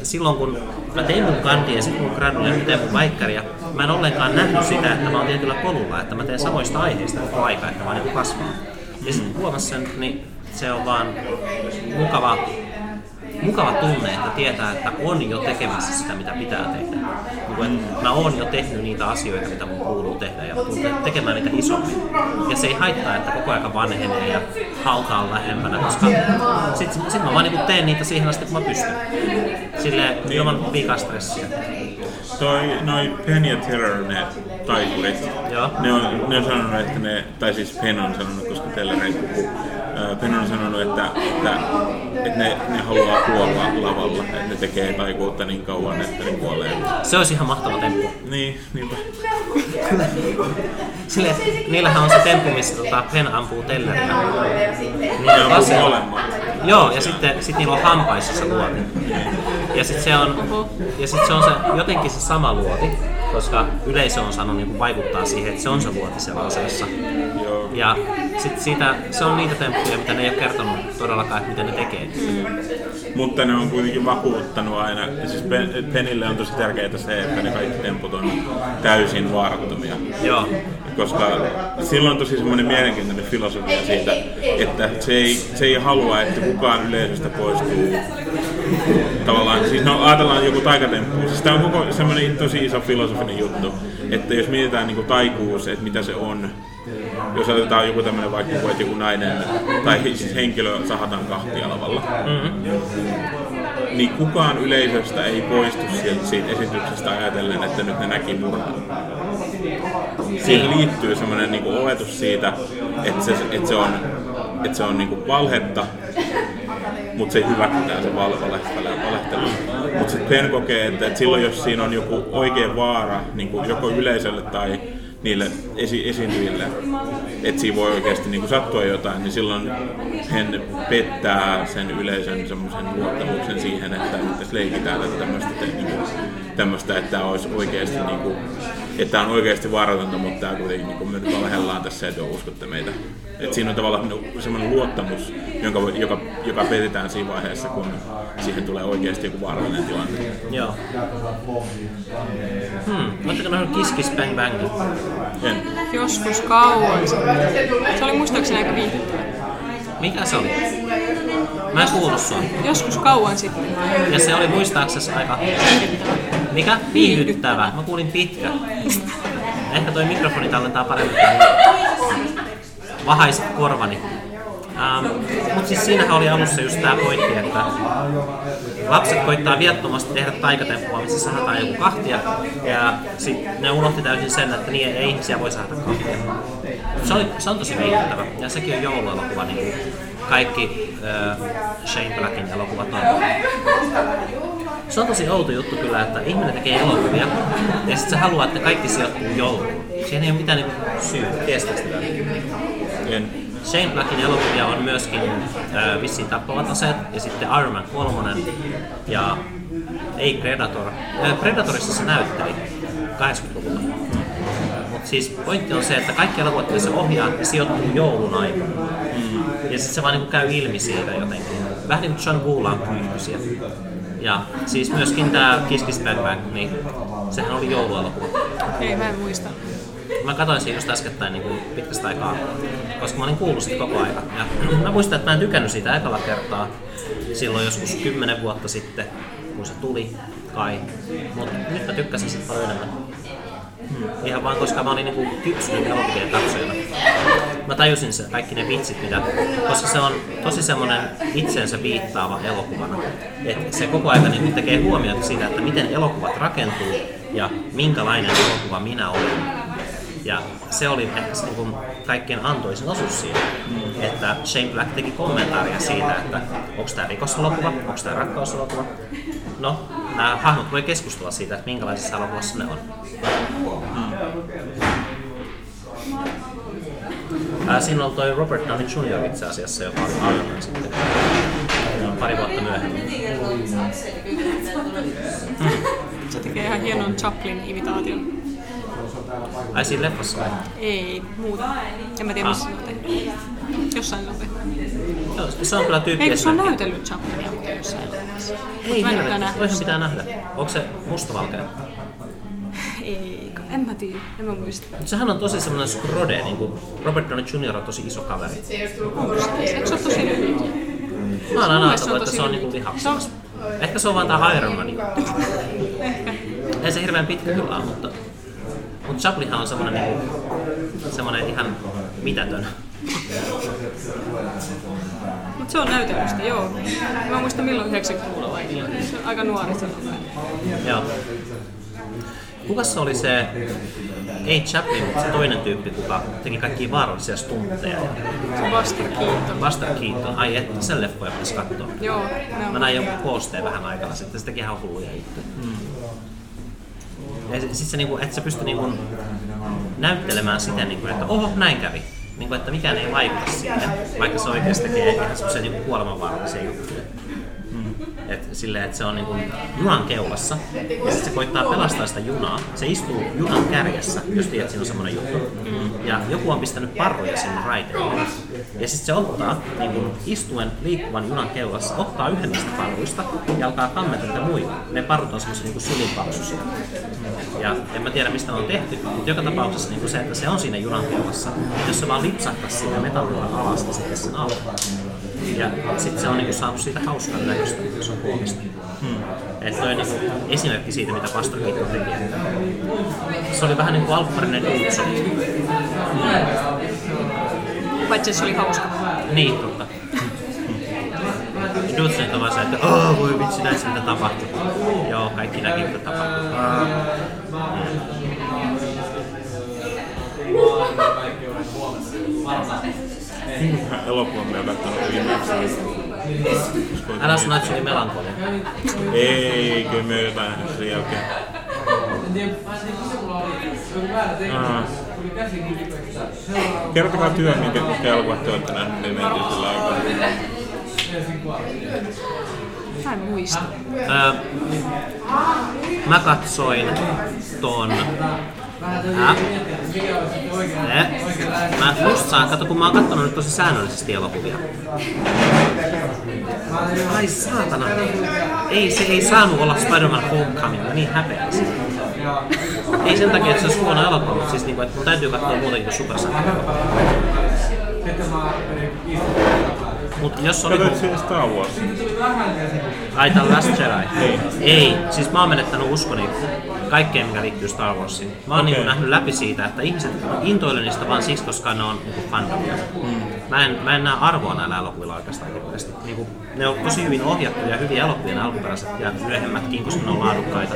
silloin kun mä tein mun kandin ja sitten mun gradulle ja teen mun väikkäriä, mä en ollenkaan nähnyt sitä, että mä oon tietyllä polulla, että mä teen samoista aiheista koko aika, että mä niin kasvaa. Ja sitten huomasin sen, niin se on vaan mukava, mukava tunne, että tietää, että on jo tekemässä sitä, mitä pitää tehdä. Niin mä oon jo tehnyt niitä asioita, mitä mun kuuluu tehdä ja tekemään niitä isommin. Ja se ei haittaa, että koko ajan vanhenee ja hauta on lähempänä, koska sit, sit mä vaan niin teen niitä siihen asti, kun mä pystyn. Silleen ilman liikaa stressiä. Toi, noi Penn ja Terror, ne taikurit, Joo. ne on, ne on sanonut, että ne, tai siis Penn on sanonut, koska Teller ei puhu, Penn on sanonut, että, että, että ne, ne haluaa kuolla lavalla, että ne tekee taikuutta niin kauan, että ne kuolee. Se olisi ihan mahtava temppu. Niin, niinpä. Silleen, niillähän on se temppu, missä tota, Pen ampuu tellerillä. Niin, ampuu molemmat. Joo, ja sitten sit niillä on hampaissa se luoti. Ja sitten se on, ja sit se on se, jotenkin se sama luoti, koska yleisö on saanut niinku vaikuttaa siihen, että se on se luoti siellä aseessa. Joo. Ja sit siitä, se on niitä temppuja, mitä ne ei ole kertonut todellakaan, että miten ne tekee. Mutta ne on kuitenkin vakuuttanut aina, ja siis Pen- Penille on tosi tärkeää se, että ne kaikki temput on täysin vaarattomia. Joo, koska silloin on tosi semmoinen mielenkiintoinen filosofia siitä, että se ei, se ei halua, että kukaan yleisöstä poistuu tavallaan, siis no ajatellaan joku taikatemppu, siis tämä on koko semmoinen tosi iso filosofinen juttu, että jos mietitään niin taikuus, että mitä se on, jos otetaan joku tämmöinen vaikka, että joku nainen tai siis henkilö sahataan kahtia lavalla, mm-hmm. niin kukaan yleisöstä ei poistu siitä, siitä esityksestä ajatellen, että nyt ne näki murhan. Siihen liittyy semmoinen niin oletus siitä, että se, että se on, että se on niin valhetta, mutta se hyväksytään se valehtelu. Mutta sitten Penn kokee, että, että silloin jos siinä on joku oikea vaara niin joko yleisölle tai niille esi- esiintyjille, että siinä voi oikeasti niin kuin sattua jotain, niin silloin hän pettää sen yleisön semmoisen luottamuksen siihen, että nyt leikitään tätä tämmöistä, niin kuin, tämmöistä että tämä olisi oikeasti niin kuin, että on oikeasti vaaratonta, mutta tämä kuitenkin niin me nyt valhellaan tässä, että uskotte meitä. Et siinä on tavallaan semmoinen luottamus, jonka, joka, joka petetään siinä vaiheessa, kun siihen tulee oikeasti joku vaarallinen tilanne. Joo. Hmm. Oletteko nähnyt Kiss Kiss Bang Bang? En. Joskus kauan Se oli muistaakseni aika viihdyttävä. Mikä se oli? Mä en kuullut sua. Joskus kauan sitten. Ja se oli muistaaksesi aika... Viihdyttävä. Mikä? Viihdyttävä. Mä kuulin pitkä. Ehkä toi mikrofoni tallentaa paremmin. Vahaiset korvani. Ähm, Mutta siis siinähän oli alussa just tää pointti, että lapset koittaa viattomasti tehdä taikatemppua, missä sahataan joku kahtia, ja sit ne unohti täysin sen, että niin ei ihmisiä voi saada kahtia. Se, oli, se on tosi viihdyttävä, ja sekin on jouluelokuva, niin kaikki äh, Shane Blackin elokuvat on. Se on tosi outo juttu kyllä, että ihminen tekee elokuvia, ja sitten se haluaa, että kaikki sijoittuu jouluun. Siihen ei ole mitään niin syy, tiestää sitä. En. Shane Blackin elokuvia on myöskin äh, vissiin tappavat aseet ja sitten Iron Man 3 ja ei Predator. Äh, Predatorissa se näytteli 80-luvulla. Mutta siis pointti on se, että kaikki elokuvat, joissa se ohjaa, ne sijoittuu joulun aikana. Mm. Ja sitten se vaan niin käy ilmi siitä jotenkin. Vähän niin kuin John Woolla on kyyhkysiä. Ja siis myöskin tämä Kiss Kiss Bang Bang, niin sehän oli jouluelokuva. Ei, mä en muista. Mä katsoin siinä just äskettäin niin kuin pitkästä aikaa, koska mä olin kuullut sitä koko ajan. Ja mä muistan, että mä en tykännyt siitä ekalla kertaa silloin joskus kymmenen vuotta sitten, kun se tuli kai. Mutta nyt mä tykkäsin sitä paljon enemmän. Hmm. Ihan vaan koska mä olin niinku kypsynyt elokuvien katsojana. Mä tajusin se, kaikki ne vitsit, mitä, koska se on tosi semmonen itsensä viittaava elokuvana. Et se koko ajan niinku tekee huomiota siitä, että miten elokuvat rakentuu ja minkälainen elokuva minä olen. Ja se oli ehkä se niin kaikkien antoisin osuus siinä, mm. että Shane Black teki kommentaaria siitä, että onko tämä rikoselokuva, onko tämä rakkauselokuva. No, nämä hahmot voi keskustella siitä, että minkälaisessa elokuvassa ne on. Mm. Ää, siinä on toi Robert Downey Jr. itse asiassa, joka oli Man sitten. Pari vuotta myöhemmin. Mm. Se tekee ihan hienon Chaplin-imitaation. Ai siinä leffassa vai? Ei, muuta. En mä tiedä missä ah. on Jossain on Joo, se on kyllä tyyppi. Eikö se on näytellyt Chaplinia jossain leffassa? Ei, toisen pitää nähdä. Onko se mustavalkea? Ei, en mä tiedä, en mä muista. Mutta sehän on tosi semmoinen skrode, niin kuin Robert Downey Jr. on tosi iso kaveri. Eikö se ole tosi lyhyt? Mä oon aina ajatellut, että se on niinku lihaksikas. Ehkä se on vaan tää Iron Man. <laughs> Ehkä. Ei se hirveän pitkä kyllä mutta mutta Chaplinhan on semmoinen, niin, semmoinen ihan mitätön. Mutta se on näytelmistä, joo. Mä muistan milloin 90-luvulla vai Se on aika nuori sellainen. Joo. Kuka se oli se, ei Chaplin, mutta se toinen tyyppi, kuka teki kaikkia vaarallisia stuntteja. Se Buster Keaton. Buster Keaton. Ai että sen leffoja pitäisi katsoa. Joo. Mä näin jonkun koosteen vähän aikaa sitten, se teki ihan hulluja juttuja. Hmm. Ja sitten se, niinku, että se pystyy niinku näyttelemään sitä, niinku, että oho, näin kävi. Niinku, että mikään ei vaikuta siihen, vaikka se oikeasti tekee ihan semmoisia niinku kuolemanvaarallisia juttuja. Mm. Et silleen, että se on niinku junan keulassa ja sitten se koittaa pelastaa sitä junaa. Se istuu junan kärjessä, jos tiedät, siinä on semmoinen juttu. Ja joku on pistänyt parroja sinne raiteille. Ja sitten se ottaa niin kun istuen liikkuvan junan keulassa, ottaa yhden niistä parruista ja alkaa kammeta niitä muita. Ne parrut on semmoisia niin sulinpaksuisia. Ja en mä tiedä mistä ne on tehty, mutta joka tapauksessa niin se, että se on siinä junan keulassa, jos se vaan lipsahtaisi siitä metallilla alas, niin sitten sen alkaa. Ja sitten se on niinku saanut siitä hauskan näköistä, jos on koomista. Hmm. Että toi on niinku esimerkki siitä, mitä Pastor Kitto teki. Se oli vähän niin kuin alkuperäinen Dudson. Paitsi se oli hauska. Niin, totta. Dudson on vaan se, että oh, voi vitsi, näin mitä tapahtui. Joo, kaikki näki, mitä mä oon kattonut viimeksi. Älä sano, että se oli melankolia. Ei, kyllä me jotain sen jälkeen. Aa. Kertokaa työ, minkä elokuvat te olette nähneet ne mentiin sillä aikaa. Mä en muista. Öö, mä katsoin ton... Äh. Eh. Mä just saan, kato kun mä oon kattonut nyt tosi säännöllisesti elokuvia. Ai saatana. Ei, se ei saanut olla Spider-Man Homecoming, niin häpeäisin. Ei sen takia, että se olisi huono elokuva, mutta siis niinku, että mun täytyy katsoa muutenkin kuin Super Mutta jos oli... Katsoit siellä Star Wars? Ai tää Last Jedi? Ei. Ei, siis mä oon menettänyt uskoni kaikkeen, mikä liittyy Star Warsiin. Mä oon Okei. niinku nähnyt läpi siitä, että ihmiset intoilee niistä vaan siksi, koska ne on niinku fandomia. Mm. Mä, en, mä en näe arvoa näillä elokuvilla oikeastaan hirveästi. Niinku, ne on tosi hyvin ohjattuja ja hyviä elokuvia ne alkuperäiset ja myöhemmätkin, koska ne on laadukkaita.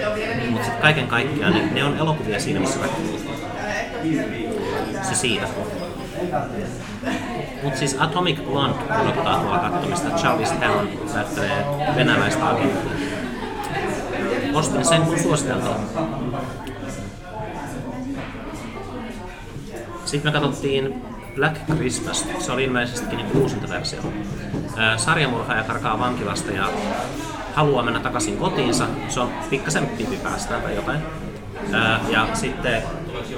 Mutta sitten kaiken kaikkiaan niin ne on elokuvia siinä, missä väkivalta. Se siitä. Mutta siis Atomic Blonde odottaa tuolla kattomista. Charlize Theron näyttelee venäläistä agenttia. Ostin sen kun suositeltava. Sitten me katsottiin Black Christmas. Se oli ilmeisestikin niin uusinta versio. Sarjamurhaaja karkaa vankilasta ja haluaa mennä takaisin kotiinsa. Se on pikkasen pipipäästään tai jotain. Ja sitten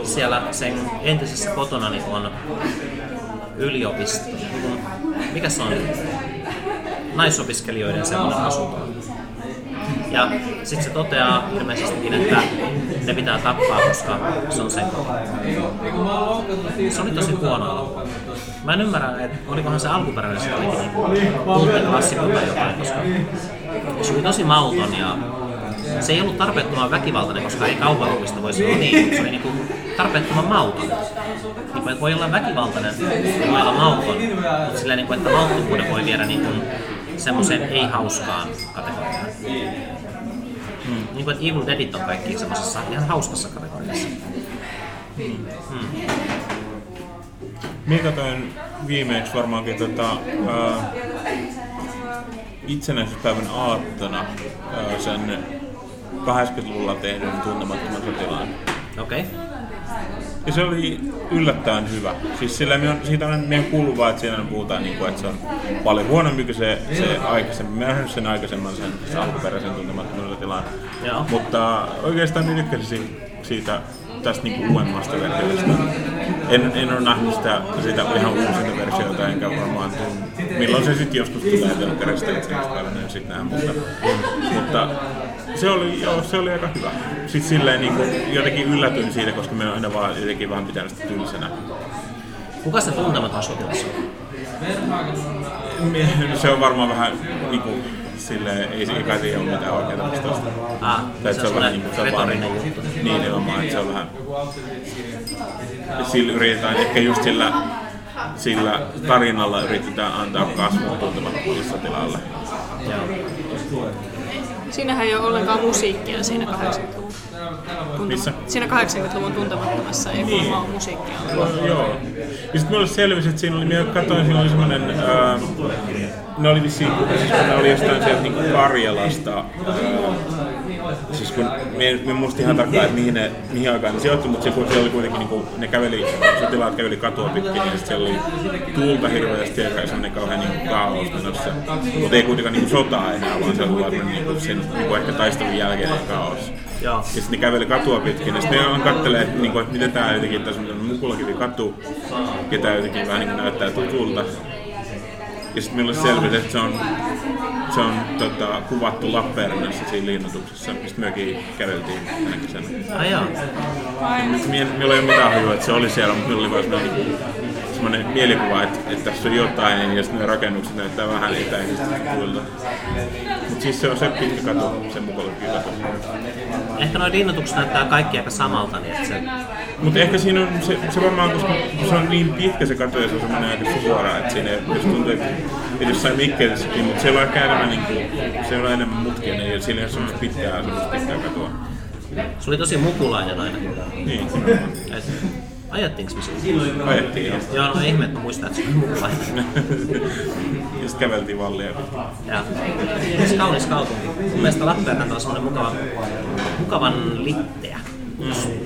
siellä sen entisessä kotonani on yliopisto. niin Mikä se on? Naisopiskelijoiden semmoinen asunto. Ja sitten se toteaa ilmeisestikin, että ne pitää tappaa, koska se on sen. Se oli tosi huono elokuva. Mä en ymmärrä, että olikohan se alkuperäinen se olikin niin kulttiklassikko tai jotain, koska se oli tosi mauton ja se ei ollut tarpeettoman väkivaltainen, koska ei kaupallista voisi olla niin, mutta se oli niinku tarpeettoman mauton. Niinku, että voi olla väkivaltainen voi olla mauton, mutta silleen, niinku, että mauttomuuden voi viedä niinku semmoiseen ei-hauskaan kategoriaan. Mm. Niin kuin, että Evil Deadit on kaikki semmoisessa ihan hauskassa kategoriassa. Minä katsoin viimeksi varmaankin tota, ää, itsenäisyyspäivän aattona ää, sen 80-luvulla tehdyn tuntemattoman sotilaan. Okei. Okay. Ja se oli yllättäen hyvä. Siis sillä me on, siitä on meidän kuullut vaan, että siinä puhutaan, niin kuin, että se on paljon huonompi kuin se, se aikaisemmin. Mä nähnyt sen aikaisemman, sen, sen alkuperäisen tuntemattoman sotilaan. Joo. Mutta oikeastaan niin tykkäsin siitä tästä niin uudemmasta versiosta. En, en ole nähnyt sitä, sitä ihan uusinta versiota, enkä varmaan tunn, milloin se sitten joskus tulee telkkarista itsenäispäivänä, en sitten näe, mutta, mutta se oli, joo, se oli aika hyvä. Sitten silleen niin kuin, jotenkin yllätyin siitä, koska me aina vaan jotenkin vähän pitänyt sitä tylsänä. Kuka se tuntematon sotilas on? Se on varmaan vähän niin kuin, silleen, ei siinä kai ole mitään oikeaa vastausta. Ah, Tai se että on vähän semmoinen niinku- se on vaan juttu. Niin nimenomaan, että se on vähän... Sillä yritetään, ehkä just sillä, sillä tarinalla yritetään antaa kasvua tuntemattomalle sotilaalle. Joo. Siinähän ei ole ollenkaan musiikkia siinä 80-luvun. Tuntema- Missä? Siinä 80-luvun tuntemattomassa ei Niin. ole musiikkia. Joo. Ja sitten mulle selvisi, että siinä oli, minä katsoin, siinä oli semmoinen, ää, ne oli vissiin, siis kun ne oli jostain sieltä niin Karjalasta, ää, siis kun me, me muistin ihan tarkkaan, että mihin, ne, mihin aikaan ne sijoittui, mutta se, siellä oli kuitenkin, niin kuin, ne käveli, sotilaat käveli katua pitkin, niin sitten siellä oli tuulta hirveästi ja sellainen kauhean niin kaos menossa. Mutta ei kuitenkaan niin kuin sotaa enää, vaan se oli vaan niin kuin sen niin kuin ehkä taistelun jälkeinen kaos. Joo. Ja sitten ne käveli katua pitkin, ja sitten ne kattelee, että, niin kuin, että miten tämä jotenkin, tässä on Mukulakivi katu, ja tämä jotenkin vähän niin kuin näyttää tutulta. Ja sitten minulle selvisi, että se on, se on tota, kuvattu Lappeenrannassa siinä liinnotuksessa, mistä mekin käveltiin tänä kesänä. Joo. Minulla ei ole mitään hajua, että se oli siellä, mutta minulla oli vaan semmoinen, niin semmoinen mielikuva, että, että tässä on jotain, ja sitten ne rakennukset näyttää vähän etäisesti tuilta. Mutta siis se on se pitkä katu, se mukallakin katu. Ehkä noin linnoitukset näyttää kaikki aika samalta, niin että se... Mutta ehkä siinä on se, se varmaan, koska se on niin pitkä se katu ja se on semmoinen aika suora, että siinä ei- jos tuntuu, että jossain Mikkelissäkin, mutta siellä on ehkä enemmän, niin kuin, siellä on enemmän mutkia, niin siinä ei ole semmoista pitkää, semmoista pitkää katua. Se oli tosi mukulainen aina. Niin, ajattiinko me siitä? Ajettiin ja, Joo, no ihme, että mä muistan, että se oli mukulainen. <laughs> ja sitten käveltiin vallia. Ja se kaunis kaupunki. Mun mielestä Lappeenranta on semmoinen mukava, mukavan litteä,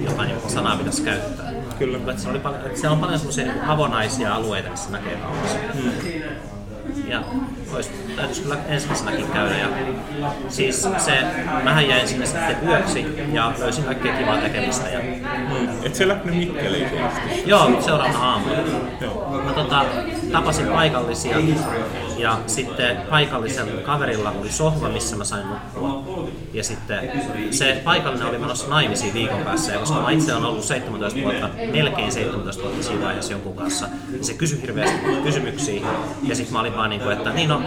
jotain joku sanaa pitäisi käyttää. Kyllä. Että se oli paljon, että siellä on paljon semmoisia avonaisia alueita, missä näkee kaunis. Ja olisi, täytyisi kyllä ensi kesänäkin käydä. Ja siis se, mähän jäin sinne sitten yöksi ja löysin kaikkea kivaa tekemistä. Ja, Mm. Et sä lähtenyt Mikkeliin joo, seuraavana aamuna. Joo. Mä tota, tapasin paikallisia ja sitten paikallisen kaverilla oli sohva, missä mä sain nukkua. Ja sitten se paikallinen oli menossa naimisiin viikon päässä ja koska mä itse olen ollut 17 vuotta, melkein 17 vuotta siinä vaiheessa jonkun kanssa, niin se kysyi hirveästi kysymyksiä ja sitten mä olin vaan niin kuin, että niin no,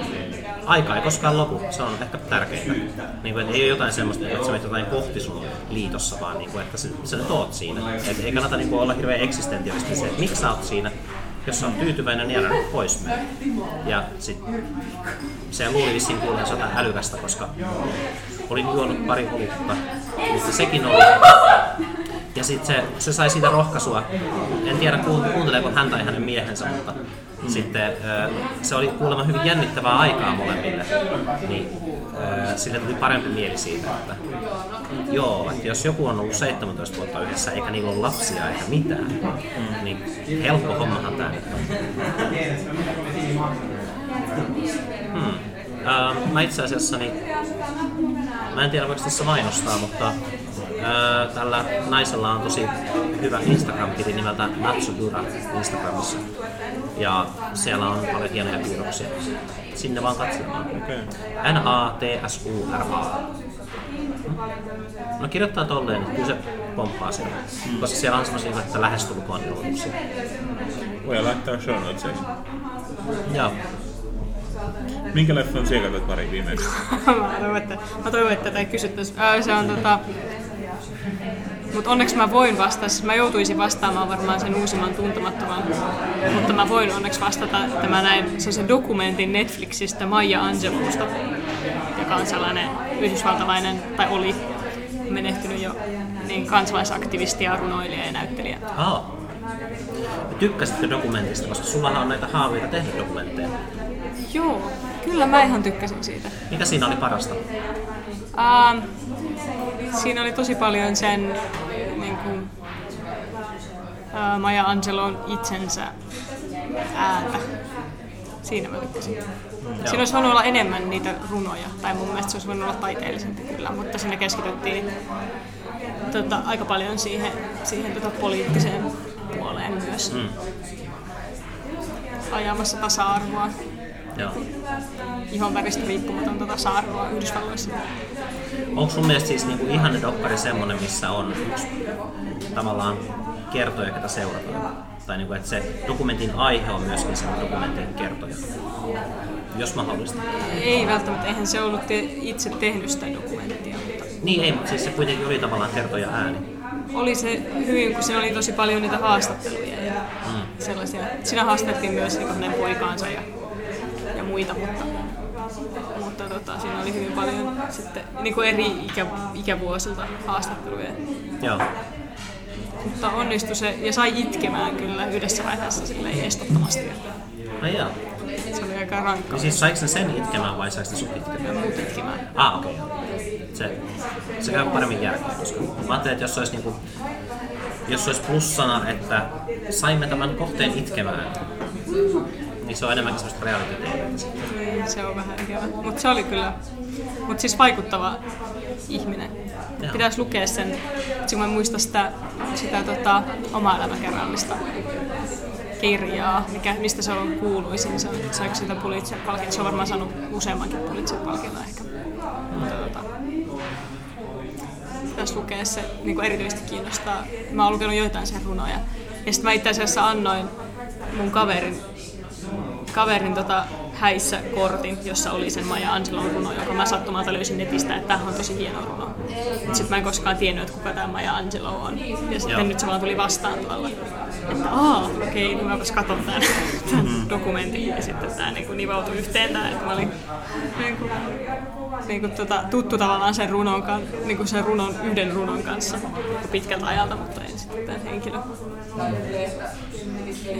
aika ei koskaan lopu, se on ehkä tärkeintä. Niin kuin, että ei ole jotain semmoista, että sä menet jotain kohti sun liitossa, vaan niin kuin, että sä, sä nyt oot siinä. Et ei kannata niin kuin olla hirveän eksistentiaalisesti se, että miksi sä oot siinä, jos oot tyytyväinen, niin älä pois mene. Ja sit se luuli vissiin kuulensa jotain älykästä, koska olin juonut pari olutta, mutta sekin oli. Ja sitten se, se sai siitä rohkaisua. En tiedä kuun- kuunteleeko hän tai hänen miehensä, mutta sitten ö, se oli kuulemma hyvin jännittävää aikaa molemmille. Niin sille tuli parempi mieli siitä, että joo, että jos joku on ollut 17 vuotta yhdessä eikä niillä ole lapsia eikä mitään, niin helppo hommahan tämä nyt on. Hmm. Mä itse asiassa niin Mä en tiedä voiko tässä mainostaa, mutta tällä naisella on tosi hyvä Instagram-tili nimeltä Natsudura Instagramissa. Ja siellä on paljon hienoja piirroksia. Sinne vaan katsomaan. Okei. N-A-T-S-U-R-A. No kirjoittaa tolleen, niin kyllä se pomppaa siellä. Koska siellä on semmoisia, että lähestulkoon ilmoituksia. Voi laittaa show notesiin. Joo. Minkä leffan siellä katsoit pari viimeksi? <laughs> mä toivon, että, mä toivon, että tätä ei kysyttäisi. Ää, se on tota... Mutta onneksi mä voin vastata, siis mä joutuisin vastaamaan varmaan sen uusimman tuntemattoman, mutta mä voin onneksi vastata, että mä näin sellaisen dokumentin Netflixistä Maija Angelousta, joka on sellainen yhdysvaltalainen, tai oli menehtynyt jo, niin kansalaisaktivisti ja runoilija ja näyttelijä. Aa. Tykkäsitkö dokumentista, koska sullahan on näitä haaveita tehdä dokumentteja. Joo, kyllä mä ihan tykkäsin siitä. Mikä siinä oli parasta? Ähm, siinä oli tosi paljon sen Maja Angelon itsensä ääntä. Siinä mä tykkäsin. Siinä olisi voinut olla enemmän niitä runoja, tai mun mielestä se olisi voinut olla taiteellisempi kyllä, mutta siinä keskityttiin tota, aika paljon siihen, siihen tota, poliittiseen puoleen myös. Mm. Ajamassa tasa-arvoa, Joo. ihonväristä riippumatonta tasa-arvoa Yhdysvalloissa. Onko sun mielestä siis niinku ihanne dokkari semmonen, missä on yksi tavallaan kertoja, ketä seurataan? Tai niinku, että se dokumentin aihe on myöskin sen dokumentin kertoja? Jos mahdollista. Ei välttämättä, eihän se ollut te- itse tehnyt sitä dokumenttia, mutta Niin ei, mutta siis se kuitenkin oli tavallaan kertoja ääni. oli se hyvin, kun siinä oli tosi paljon niitä haastatteluja ja Mm. sellaisia. Siinä haastattiin myös niin hänen poikaansa ja, ja muita, mutta, mutta tota, siinä oli hyvin paljon sitten niin kuin eri ikä, ikävuosilta haastatteluja. Joo. Mutta onnistui se ja sai itkemään kyllä yhdessä vaiheessa silleen estottomasti. Ai jaa. Se oli aika rankka. Niin siis saiko ne sen itkemään vai saiko ne sut itkemään? Muut itkemään. Ah, okei. Okay, joo. Se, se käy paremmin järkeä, koska mä ajattelin, että jos se olisi, niinku, jos se olisi plussana, että saimme tämän kohteen itkemään, niin se on enemmänkin sellaista reality se on vähän ikävä. Mutta se oli kyllä, mutta siis vaikuttava ihminen. Joo. Pitäisi lukea sen, kun mä muistan sitä, sitä tota, omaa elämäkerrallista kirjaa, mikä, mistä se on kuuluisin. Se saiko sitä Pulitzer-palkintoa? Se on varmaan saanut useammankin Pulitzer-palkinnon ehkä. Mutta tota, pitäisi lukea se, niin erityisesti kiinnostaa. Mä oon lukenut joitain sen runoja. Ja sitten mä itse asiassa annoin mun kaverin, kaverin tota, häissä kortin, jossa oli sen Maja Angelon runo, joka mä sattumalta löysin netistä, että tämä on tosi hieno runo. Sitten mä en koskaan tiennyt, että kuka tämä Maja Angelo on. Ja sitten Joo. nyt se vaan tuli vastaan tuolla. Että aa, okei, okay, mäpäs katon tämän, tämän dokumentin. Ja sitten tämä niin kuin nivautui yhteen tämä, että mä olin niin kuin, niin kuin, tota, tuttu tavallaan sen runon, niin kuin sen runon, yhden runon kanssa pitkältä ajalta, mutta en sitten tämän.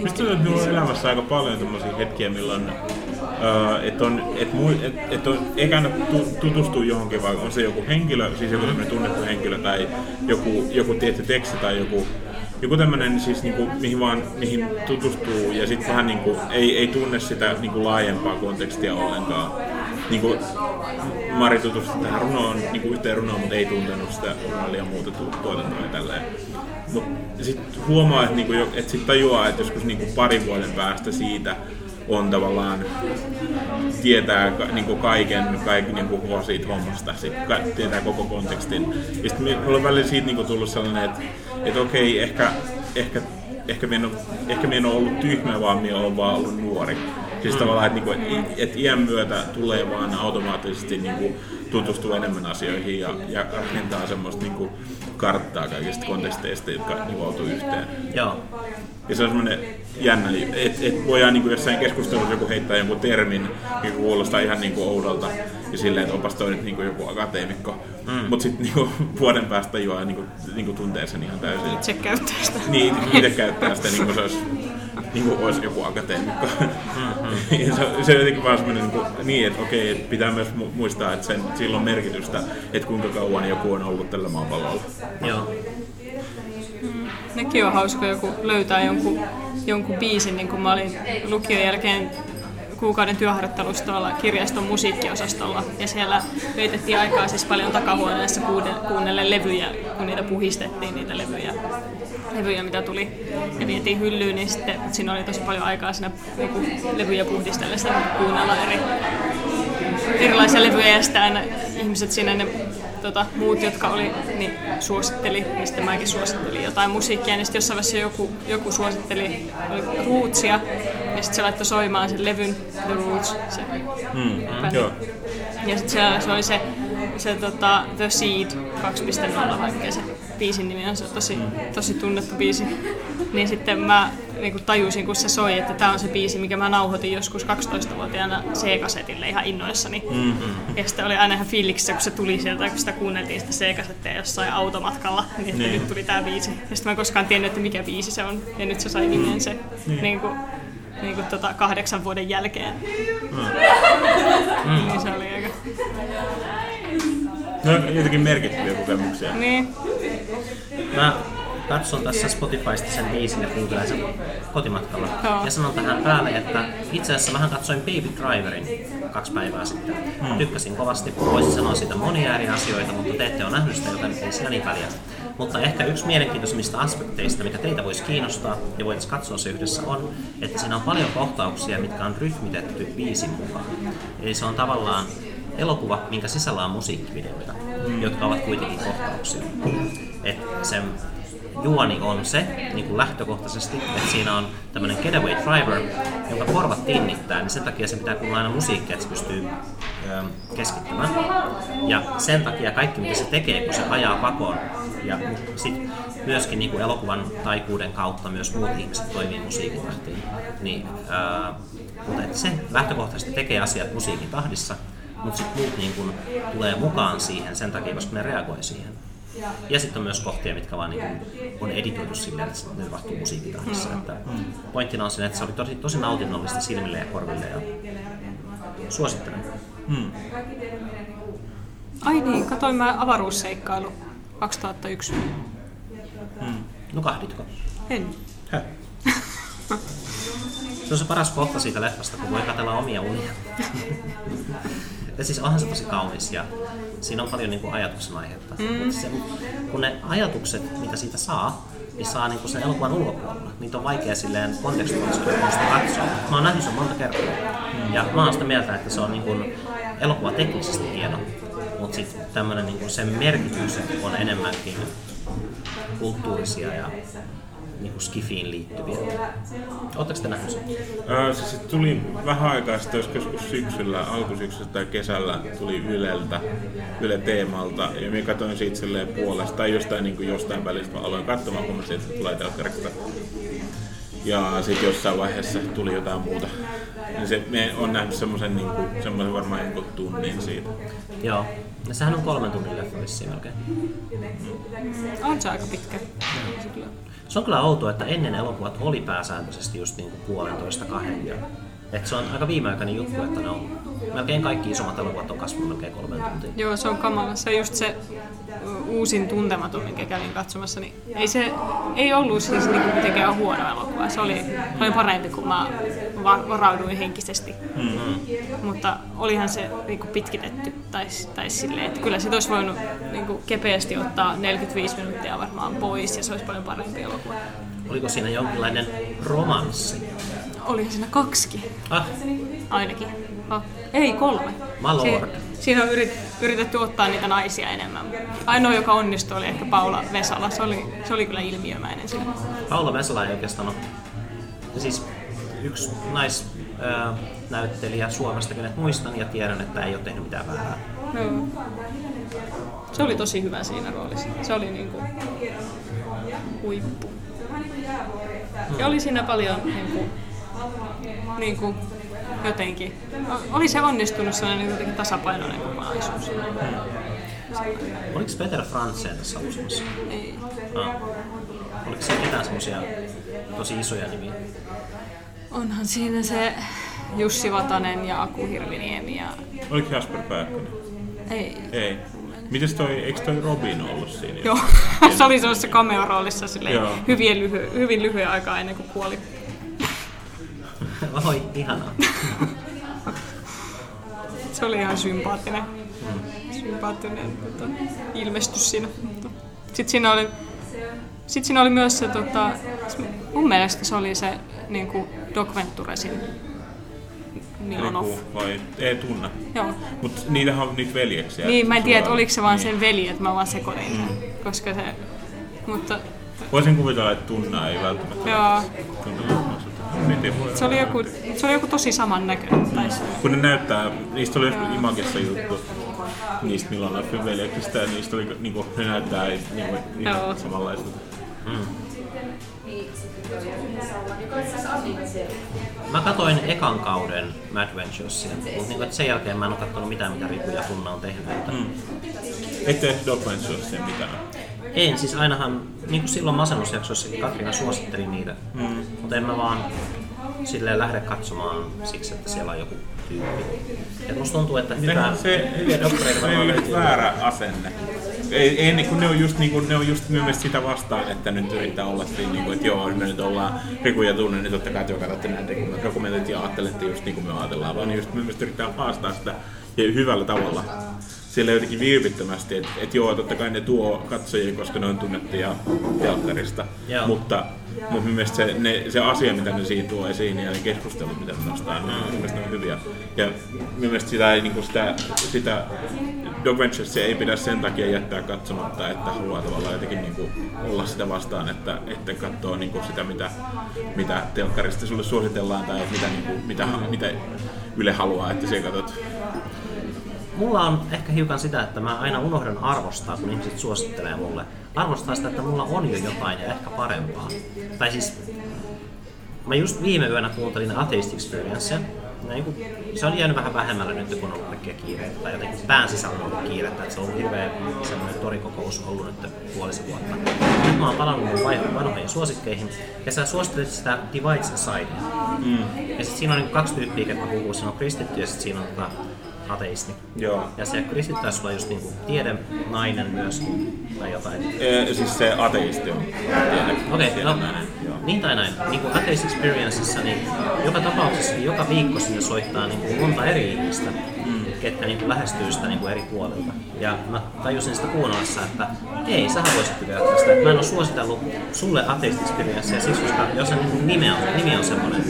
Mistä tuntuu, että minulla on elämässä aika paljon tämmöisiä hetkiä, milloin että on, et mui, et, et on ekana tu, tutustuu johonkin, vai on se joku henkilö, siis joku tämmöinen tunnettu henkilö tai joku, joku tietty teksti tai joku, joku tämmöinen, siis niinku, mihin, vaan, mihin tutustuu ja sitten vähän niinku, ei, ei tunne sitä niinku laajempaa kontekstia ollenkaan. Niinku, Mari tutustui tähän runoon, niinku yhteen runoon, mutta ei tuntenut sitä runoa muuta tu- tuotantoa ja tälleen. Mutta sitten huomaa, että niinku, et sit tajuaa, että joskus niinku parin vuoden päästä siitä on tavallaan tietää ka, niinku kaiken, kaiken niinku koko siitä hommasta, sit, ka, tietää koko kontekstin. Ja sitten mulla on välillä siitä niinku tullut sellainen, että et okei, ehkä, ehkä, ehkä, minä en ole, ehkä minä en ole ollut tyhmä, vaan minä olen vaan ollut nuori. Siis tavallaan, että niinku, et, et iän myötä tulee vaan automaattisesti niinku, tutustuu enemmän asioihin ja, ja rakentaa semmoista niinku, karttaa kaikista konteksteista, jotka nivoutuu yhteen. Joo. Ja se on semmoinen jännä, että et voidaan niin jossain keskustelussa joku heittää jonkun termin, joka kuulostaa ihan niin kuin oudolta, ja silleen, että opas toi nyt niin kuin joku akateemikko. Mm. Mutta sitten niin <laughs> vuoden päästä juo niin kuin, niin kuin tuntee sen ihan täysin. Itse käyttää sitä. Niin, itse käyttää sitä niin kuin se olisi, niin kuin olisi joku akateemikko. Mm-hmm. <laughs> ja se, se on jotenkin vaan semmoinen, niin, kuin, niin että okei, että pitää myös mu- muistaa, että sen, sillä on merkitystä, että kuinka kauan joku on ollut tällä maapallolla. Joo. Nekin on hauska joku löytää jonkun, jonkun biisin, niin kuin mä olin lukion jälkeen kuukauden työharjoittelussa tuolla kirjaston musiikkiosastolla. Ja siellä vietettiin aikaa siis paljon takahuoneessa kuunnelle levyjä, kun niitä puhistettiin, niitä levyjä, levyjä mitä tuli. Ja vietiin hyllyyn, niin sitten siinä oli tosi paljon aikaa siinä joku levyjä puhdistellessa kuunnella eri, erilaisia levyjä ja sitten aina ihmiset siinä ne tota, muut, jotka oli, niin suositteli, sitten mäkin suosittelin jotain musiikkia, niin sitten jossain vaiheessa joku, joku suositteli oli Rootsia, ja sitten se laittoi soimaan sen levyn The Roots, se Mm. bändi. Joo. Ja sitten se, se oli se, se tota, The Seed 2.0, vaikka se biisin nimi on se on tosi, tosi tunnettu biisi. Niin sitten mä niin tajusin, kun se soi, että tämä on se biisi, mikä mä nauhoitin joskus 12-vuotiaana C-kasetille ihan innoissani. Mm-hmm. Ja sitten oli aina ihan fiiliksissä, kun se tuli sieltä, kun sitä kuunneltiin sitä C-kasettia jossain automatkalla, niin että Niin. nyt tuli tämä biisi. Ja sitten mä en koskaan tiennyt, että mikä biisi se on. Ja nyt se sai nimen se niin. Niin kuin, niin kuin tota kahdeksan vuoden jälkeen. Mm. Niin se oli aika... No, jotenkin merkittäviä kokemuksia. Niin, Mä katson tässä Spotifysta sen biisin ja kuuntelen sen kotimatkalla. Joo. Ja sanon tähän päälle, että itse asiassa mähän katsoin Baby Driverin kaksi päivää sitten. Hmm. Tykkäsin kovasti. Voisin sanoa siitä monia eri asioita, mutta te ette ole nähnyt sitä, joten ei siinä niin väliä. Mutta ehkä yksi mielenkiintoisimmista aspekteista, mikä teitä voisi kiinnostaa ja voitaisiin katsoa se yhdessä on, että siinä on paljon kohtauksia, mitkä on rytmitetty biisin mukaan. Eli se on tavallaan elokuva, minkä sisällä on musiikkivideoita, jotka ovat kuitenkin kohtauksia. Et sen juoni on se niin kuin lähtökohtaisesti, että siinä on tämmöinen getaway driver, jonka korvat tinnittää, niin sen takia sen pitää kuulla aina musiikkia, että se pystyy ö, keskittymään. Ja sen takia kaikki, mitä se tekee, kun se ajaa pakoon, ja sit myöskin niin kuin elokuvan taikuuden kautta myös muut ihmiset toimii musiikin tahtiin, niin, ää, mutta että se lähtökohtaisesti tekee asiat musiikin tahdissa, mutta sitten muut niin kuin tulee mukaan siihen sen takia, koska ne reagoi siihen. Ja sitten on myös kohtia, mitkä vaan niin on editoitu silleen, että ne tapahtuu musiikkitahdissa. Että pointtina on siinä, että se oli tosi, tosi nautinnollista silmille ja korville ja suosittelen. Hmm. Ai niin, katoin mä avaruusseikkailu 2001. Nukahditko? En. Hä? <laughs> Se on se paras kohta siitä leffasta, kun voi katsella omia unia. <laughs> ja siis onhan se tosi kaunis ja siinä on paljon niin kuin ajatuksen aihetta. Mm. Mutta se, kun ne ajatukset, mitä siitä saa, niin saa niin kuin sen elokuvan ulkopuolella. Niitä on vaikea silleen sitä katsoo. Mä oon nähnyt sen monta kertaa. Mm. Ja mä oon sitä mieltä, että se on niin kuin elokuva teknisesti hieno. Mutta sitten tämmönen niin sen merkitys on enemmänkin kulttuurisia ja niin kuin skifiin liittyviä. Oletteko te nähneet sen? Öö, se sit tuli vähän aikaa sitten, jos joskus syksyllä, alkusyksyllä tai kesällä tuli Yleltä, Yle Teemalta, ja minä katsoin siitä silleen puolesta, tai jostain, niin kuin jostain välistä, mä aloin katsomaan, kun mä siitä että se tulee telkkarista. Ja sitten jossain vaiheessa tuli jotain muuta. Ja se, me on nähnyt semmoisen niin kuin, semmoisen varmaan jonkun tunnin siitä. Joo. Ja sehän on kolmen tunnin leffa vissiin melkein. On se aika pitkä. Se on kyllä outoa, että ennen elokuvat oli pääsääntöisesti just niin kuin puolentoista kahden. Että se on aika viimeaikainen juttu, että ne on, melkein kaikki isommat elokuvat on kasvanut melkein kolmen tuntiin. Joo, se on kamala. Se just se uusin tuntematon, minkä kävin katsomassa, niin ei se ei ollut siis niinku mitenkään huono elokuva. Se oli paljon parempi kuin mä varauduin henkisesti. Mm-hmm. Mutta olihan se niinku pitkitetty tai, tai silleen, että kyllä se olisi voinut niinku kepeästi ottaa 45 minuuttia varmaan pois ja se olisi paljon parempi elokuva. Oliko siinä jonkinlainen romanssi? Oli siinä kaksi. Ah. Ainakin. Oh. Ei, kolme. My lord. Si- siinä on yrit, yritetty ottaa niitä naisia enemmän. Ainoa, joka onnistui, oli ehkä Paula Vesala. Se oli, se oli kyllä ilmiömäinen siinä. Paula Vesala ei oikeastaan ole. Siis yksi naisnäyttelijä Suomesta, kenet muistan ja tiedän, että ei ole tehnyt mitään väärää. No. Se oli tosi hyvä siinä roolissa. Se oli niinku huippu. Ja oli siinä paljon niinku, niinku jotenkin, oli se onnistunut sellainen jotenkin tasapainoinen kokonaisuus. Oliko Peter Frantzen tässä uusimmassa? Ei. Ah. Oliko se ketään semmosia tosi isoja nimiä? Onhan siinä se Jussi Vatanen ja Aku Hirviniemi ja... Oliko Jasper Pääkkönen? Ei. Ei. Mites toi, eikö toi Robin ollut siinä? Joo, <laughs> se oli semmoisessa cameo-roolissa hyvin, lyhy- hyvin lyhyen aikaa ennen kuin kuoli. <laughs> Oi, ihanaa. se oli ihan sympaattinen, sympaattinen tota, ilmestys siinä. Sitten siinä oli, sit siinä oli myös se, tota, mun mielestä se oli se niin kuin Doc Venturesin Milonov. Vai ei tunne. Joo. Mutta niitähän on niitä veljeksiä. Niin, mä en tiedä, oliko se vaan niin. sen veli, että mä vaan sekoitin mm. koska se... Mutta... Voisin kuvitella, että tunna ei välttämättä. Joo. Se oli, joku, se oli joku tosi samannäköinen. Tai se. Kun ne näyttää, niistä oli joskus Imagessa juttu, niistä Milonovin veljeksistä, ja niistä oli, niin kuin, ne näyttää niin kuin, ihan samanlaisilta. Mm. Mä katoin ekan kauden Mad Venturesia, mutta niin sen jälkeen mä en ole katsonut mitään, mitä Riku ja Tunna on tehnyt. Mm. Ette Dog Venturesia mitään? En, siis ainahan, niin kuin silloin masennusjaksoissakin Katriina suositteli niitä, mm. mutta en mä vaan silleen lähde katsomaan siksi, että siellä on joku tyyppi. Ja musta tuntuu, että hyvä, se, hyviä doktoreita se on just väärä asenne. Ei, ei niin kuin ne on just, niin kuin, ne on just myös sitä vastaan, että nyt yrittää olla siinä, niin kuin, että joo, me nyt ollaan Riku ja Tunne, niin totta kai te katsotte näitä dokumentit ja ajattelette just niin kuin me ajatellaan, vaan just myös yrittää haastaa sitä ja hyvällä tavalla siellä jotenkin vilpittömästi, että et joo, totta kai ne tuo katsojia, koska ne on tunnettuja teatterista, Joo. mutta mun mielestä se, ne, se asia, mitä ne siinä tuo esiin ja ne keskustelut, mitä ne nostaa, niin mun mielestä ne on hyviä. Ja mun mielestä sitä, ei, niin kuin sitä, sitä Dog Venturesia ei pidä sen takia jättää katsomatta, että haluaa tavallaan jotenkin niin kuin olla sitä vastaan, että, että katsoo niin kuin sitä, mitä, mitä telkkarista sulle suositellaan tai mitä, niin kuin, mitä, mitä Yle haluaa, että sä katsot mulla on ehkä hiukan sitä, että mä aina unohdan arvostaa, kun ihmiset suosittelee mulle. Arvostaa sitä, että mulla on jo jotain ja ehkä parempaa. Tai siis, mä just viime yönä kuuntelin Atheist Experience. Niin se on jäänyt vähän vähemmällä nyt, kun on kaikkia kiireitä. Tai jotenkin pään sisällä on ollut kiirettä. Että se on ollut hirveä semmoinen torikokous ollut nyt puolisen vuotta. Nyt mä oon palannut mun vanhoihin suosikkeihin. Ja sä suosittelit sitä Divide Society. Mm. Ja sit siinä on niin kaksi tyyppiä, jotka puhuu. Siinä on kristitty ja sit siinä on tota, ateisti. Joo. Ja se kristitty taisi olla just niinku tiede, nainen myöskin, tai jotain. E, siis se ateisti on. Okei, okay, no, niin tai näin. Niin kuin Atheist Experienceissa, niin joka tapauksessa joka viikko sinne soittaa niin kuin monta eri ihmistä, mm. ketkä niin kuin lähestyy sitä niin kuin eri puolilta. Ja mä tajusin sitä kuunnellessa, että ei, sähän voisit tykätä tästä. Että mä en ole suositellut sulle Atheist Experiencea siksi, koska jos se niin nimi on, nimi on semmoinen,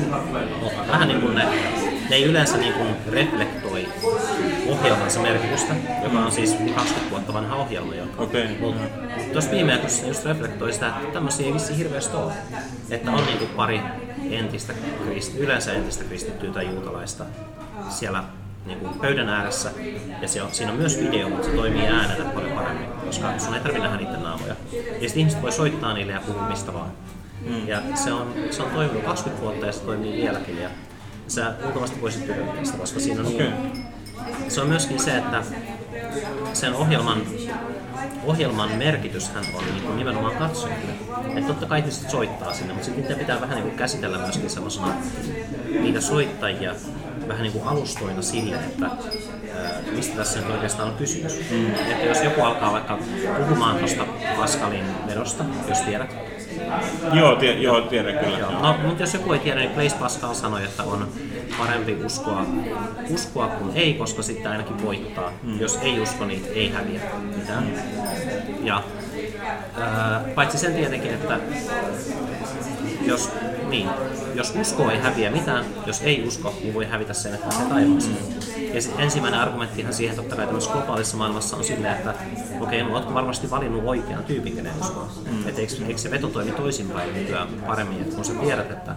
mutta vähän niin kuin ne, ne ei yleensä niin kuin reflektoi ohjelmansa merkitystä, joka on siis 20 vuotta vanha ohjelma jo. Okei. Mutta tuossa viime aikoina just reflektoi sitä, että tämmöisiä ei vissi hirveästi ole. Että on niinku pari entistä kristi, yleensä entistä kristittyä tai juutalaista siellä niinku pöydän ääressä. Ja se on, siinä on myös video, mutta se toimii äänenä paljon paremmin, koska sun ei tarvitse nähdä niiden naamoja. Ja sitten ihmiset voi soittaa niille ja puhua mistä vaan. Mm. Ja se on, se on toiminut 20 vuotta ja se toimii vieläkin. Ja sä luultavasti voisit tykätä sitä, koska siinä on niin, se on myöskin se, että sen ohjelman, ohjelman merkityshän on niin kuin nimenomaan katsojille. Että totta kai ihmiset soittaa sinne, mutta sitten niitä pitää vähän niin kuin käsitellä myöskin semmoisena niitä soittajia vähän niin kuin alustoina sille, että ää, mistä tässä nyt oikeastaan on kysymys. Mm. Että jos joku alkaa vaikka puhumaan tuosta Pascalin vedosta, jos tiedät, Joo, tie, joo, tiedän kyllä. Joo. No, mutta jos joku ei tiedä, niin Blaise Pascal sanoi, että on parempi uskoa, uskoa kuin ei, koska sitten ainakin voittaa. Mm. Jos ei usko, niin ei häviä mitään. Ja ää, paitsi sen tietenkin, että jos, niin, jos usko ei häviä mitään, jos ei usko, niin voi hävitä sen, että pääsee taivaaseen. Sitten ensimmäinen argumenttihan siihen totta kai tämmöisessä globaalissa maailmassa on silleen, että okei, okay, no ootko varmasti valinnut oikean tyypin, kenen uskoa. Mm. Että eikö, eikö, se veto toimi toisinpäin nykyään paremmin, että kun sä tiedät, että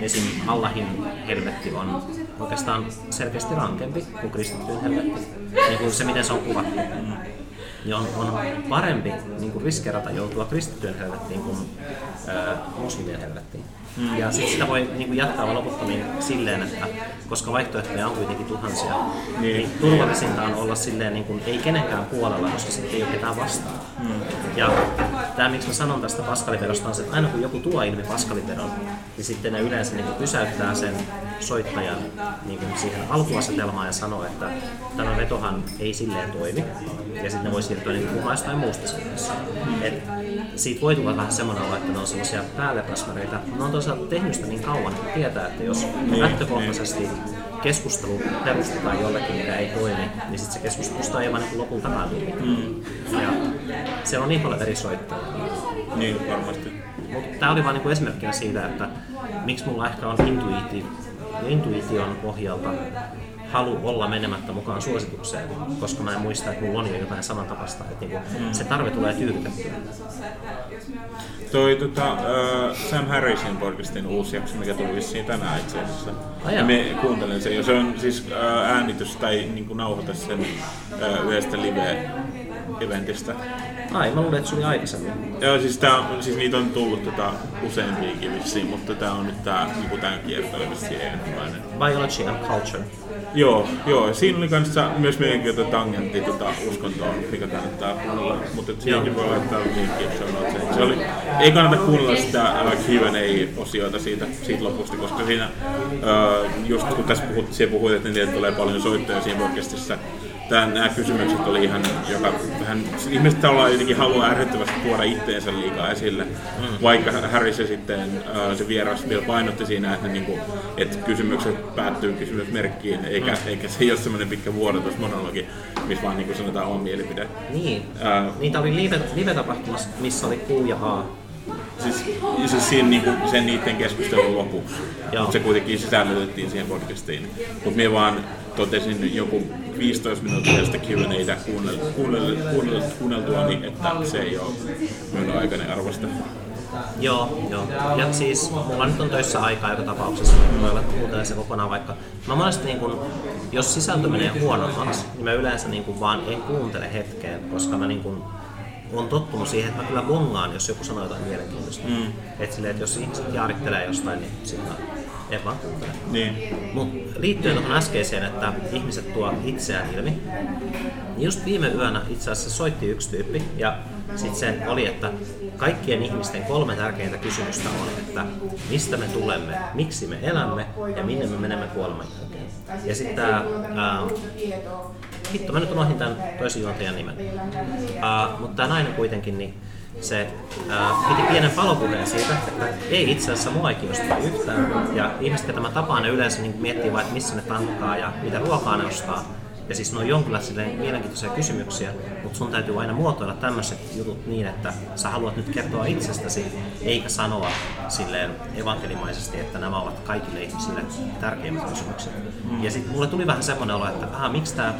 esim. Allahin helvetti on oikeastaan selkeästi rankempi kuin kristittyyn helvetti. Niin kuin se, miten se on kuvattu. Mm niin on, on parempi niin kuin riskerata joutua kristittyjen helvettiin kuin ää, muslimien helvettiin. Mm. Ja sitten sitä voi niin kuin jatkaa loputtomiin silleen, että koska vaihtoehtoja on kuitenkin tuhansia, niin, niin turvallisinta on olla silleen niin kuin, ei kenenkään puolella, koska sitten ei ole ketään vastaan. Mm. Ja tämä, miksi mä sanon tästä Paskalivedosta, on se, että aina kun joku tuo ilmi Paskalivedon, niin sitten ne yleensä niin kuin pysäyttää sen soittajan niin kuin siihen alkuasetelmaan ja sanoo, että tämä vetohan ei silleen toimi. Ja sitten ne voi siirtyä niin puhumaan jostain muusta. Et siitä voi tulla vähän semmoinen olo, että ne on sellaisia päällepräsmäreitä. Ne on toisaalta tehnyt sitä niin kauan, että tietää, että jos lähtökohtaisesti keskustelu perustetaan jollekin, mikä ei toimi, niin sitten se keskustelusta on aivan niin lopulta päätyy. Mm. Ja se on niin paljon eri soittajia. Niin, varmasti. Mutta tämä oli vain niinku esimerkkinä siitä, että miksi mulla ehkä on intuiti, intuition pohjalta halu olla menemättä mukaan suositukseen, koska mä en muista, että mulla on jo jotain samantapaista, että niinku mm. se tarve tulee tyydytettyä. Toi tota, uh, Sam Harrisin podcastin uusi jakso, mikä tuli vissiin tänään itse asiassa. Ja me kuuntelen sen, ja se on siis uh, äänitys tai niin nauhoitus sen uh, yhdestä live-eventistä. Ai, mä luulen, että se oli aikaisemmin. Joo, siis, tää, on- siis niitä on tullut tota, useampiakin vissiin, mutta tää on nyt tää, niinku tää kiertää vissiin ensimmäinen. Biology and Culture. Joo, joo. Siinä oli kanssa myös mielenkiintoinen tangentti tota, uskontoon, mikä kannattaa kuunnella. Mutta siihenkin voi laittaa linkkiä show notesiin. Se oli, ei kannata kuunnella sitä Q&A-osioita siitä, siitä lopusta, koska siinä, uh, just kun tässä puhut, puhuit, että niille tulee paljon soittoja siinä podcastissa, Tää, nämä kysymykset oli ihan, joka vähän, ihmiset tavallaan jotenkin haluaa ärsyttävästi tuoda itteensä liikaa esille, mm. vaikka Harry se sitten, uh, se vieras vielä painotti siinä, että, niinku, että kysymykset päättyy kysymysmerkkiin, eikä, mm. eikä se ei ole semmoinen pitkä vuodatusmonologi, missä vaan niinku sanotaan oma mielipide. Niin. Ää, Niitä oli live, live-tapahtumassa, missä oli Q ja A. Siis, siis siinä niinku, sen niiden keskustelun lopuksi, mutta se kuitenkin sisällytettiin siihen podcastiin. Mutta minä vaan totesin joku 15 minuuttia sitä kuunnel, kuunneltua, niin että se ei ole minun aikainen arvosta. Joo, joo. Ja siis mulla nyt on töissä aikaa joka tapauksessa. Mä että kuuntelen se kokonaan vaikka. Mä monesti niin kun, jos sisältö menee huonommaksi, niin mä yleensä niin kun vaan en kuuntele hetkeen, koska mä niin kun, on tottunut siihen, että mä kyllä bongaan, jos joku sanoo jotain mielenkiintoista. Mm. Että silleen, että jos ihmiset jaarittelee jostain, niin sitten kuuntele. Niin. Mutta liittyen tuohon äskeiseen, että ihmiset tuo itseään ilmi, niin just viime yönä itse asiassa soitti yksi tyyppi ja sitten se oli, että kaikkien ihmisten kolme tärkeintä kysymystä on, että mistä me tulemme, miksi me elämme ja minne me menemme kuoleman jälkeen. Ja sitten tämä, hitto mä nyt unohdin tämän toisen juontajan nimen, uh, mutta tämä nainen kuitenkin, niin se ää, piti pienen palopuheen siitä, että ei itse asiassa mua ei kiinnosta yhtään. Ja ihmiset, joita mä tapaan, ne yleensä niin miettii vain, että missä ne tankkaa ja mitä ruokaa ne ostaa. Ja siis ne on jonkinlaisia mielenkiintoisia kysymyksiä, mutta sun täytyy aina muotoilla tämmöiset jutut niin, että sä haluat nyt kertoa itsestäsi, eikä sanoa silleen evankelimaisesti, että nämä ovat kaikille ihmisille tärkeimmät kysymykset. Mm. Ja sitten mulle tuli vähän semmoinen olo, että aha, miksi tämä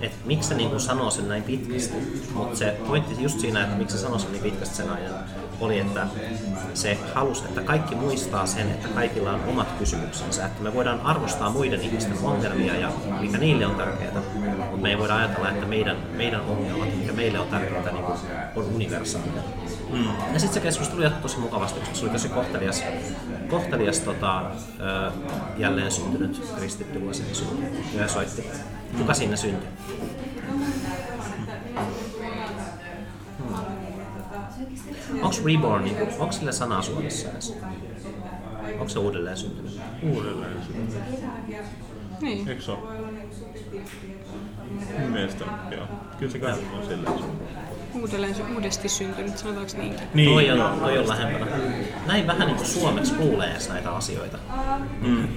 että miksi se niin sanoo sen näin pitkästi. Mutta se pointti just siinä, että miksi se sanoo sen niin pitkästi sen ajan, oli, että se halusi, että kaikki muistaa sen, että kaikilla on omat kysymyksensä, että me voidaan arvostaa muiden ihmisten ongelmia ja mikä niille on tärkeää, mutta me ei voida ajatella, että meidän, meidän ongelmat, mikä meille on tärkeää, niin on universaalia. Mm. Ja sitten se keskustelu jatkui tosi mukavasti, koska se oli tosi kohtelias, kohtelias tota, jälleen syntynyt kristitty vuosi ja soitti. Kuka siinä syntyi? Onko reborn, niin onko sille sanaa Suomessa edes? Onko se uudelleen syntynyt? Uudelleen syntynyt. Niin. Eikö se ole? Mun mielestä joo. Kyllä se kai on silleen Uudelleen uudesti syntynyt, sanotaanko niinkin? Niin, toi on, toi on lähempänä. Näin vähän niin kuin suomeksi kuulee näitä asioita. Mm.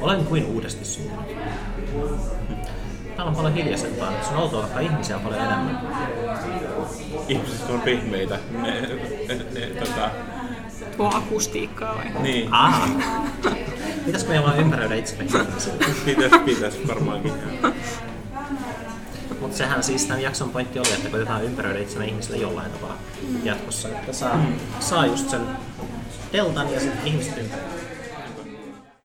Olen kuin uudesti syntynyt. Täällä on paljon hiljaisempaa. Se on outoa, vaikka ihmisiä on paljon enemmän. Ihmiset on pehmeitä. Ne, ne, ne, tota... Tuo akustiikkaa vai? Niin. Ah. Pitäisikö meidän vaan ympäröidä itsemme Pitäis, pitäis varmaankin. Mutta sehän siis tämän jakson pointti oli, että koitetaan ympäröidä itsemme ihmisille jollain tavalla jatkossa, että saa, saa just sen deltan ja sitten ihmiset ympäröidä.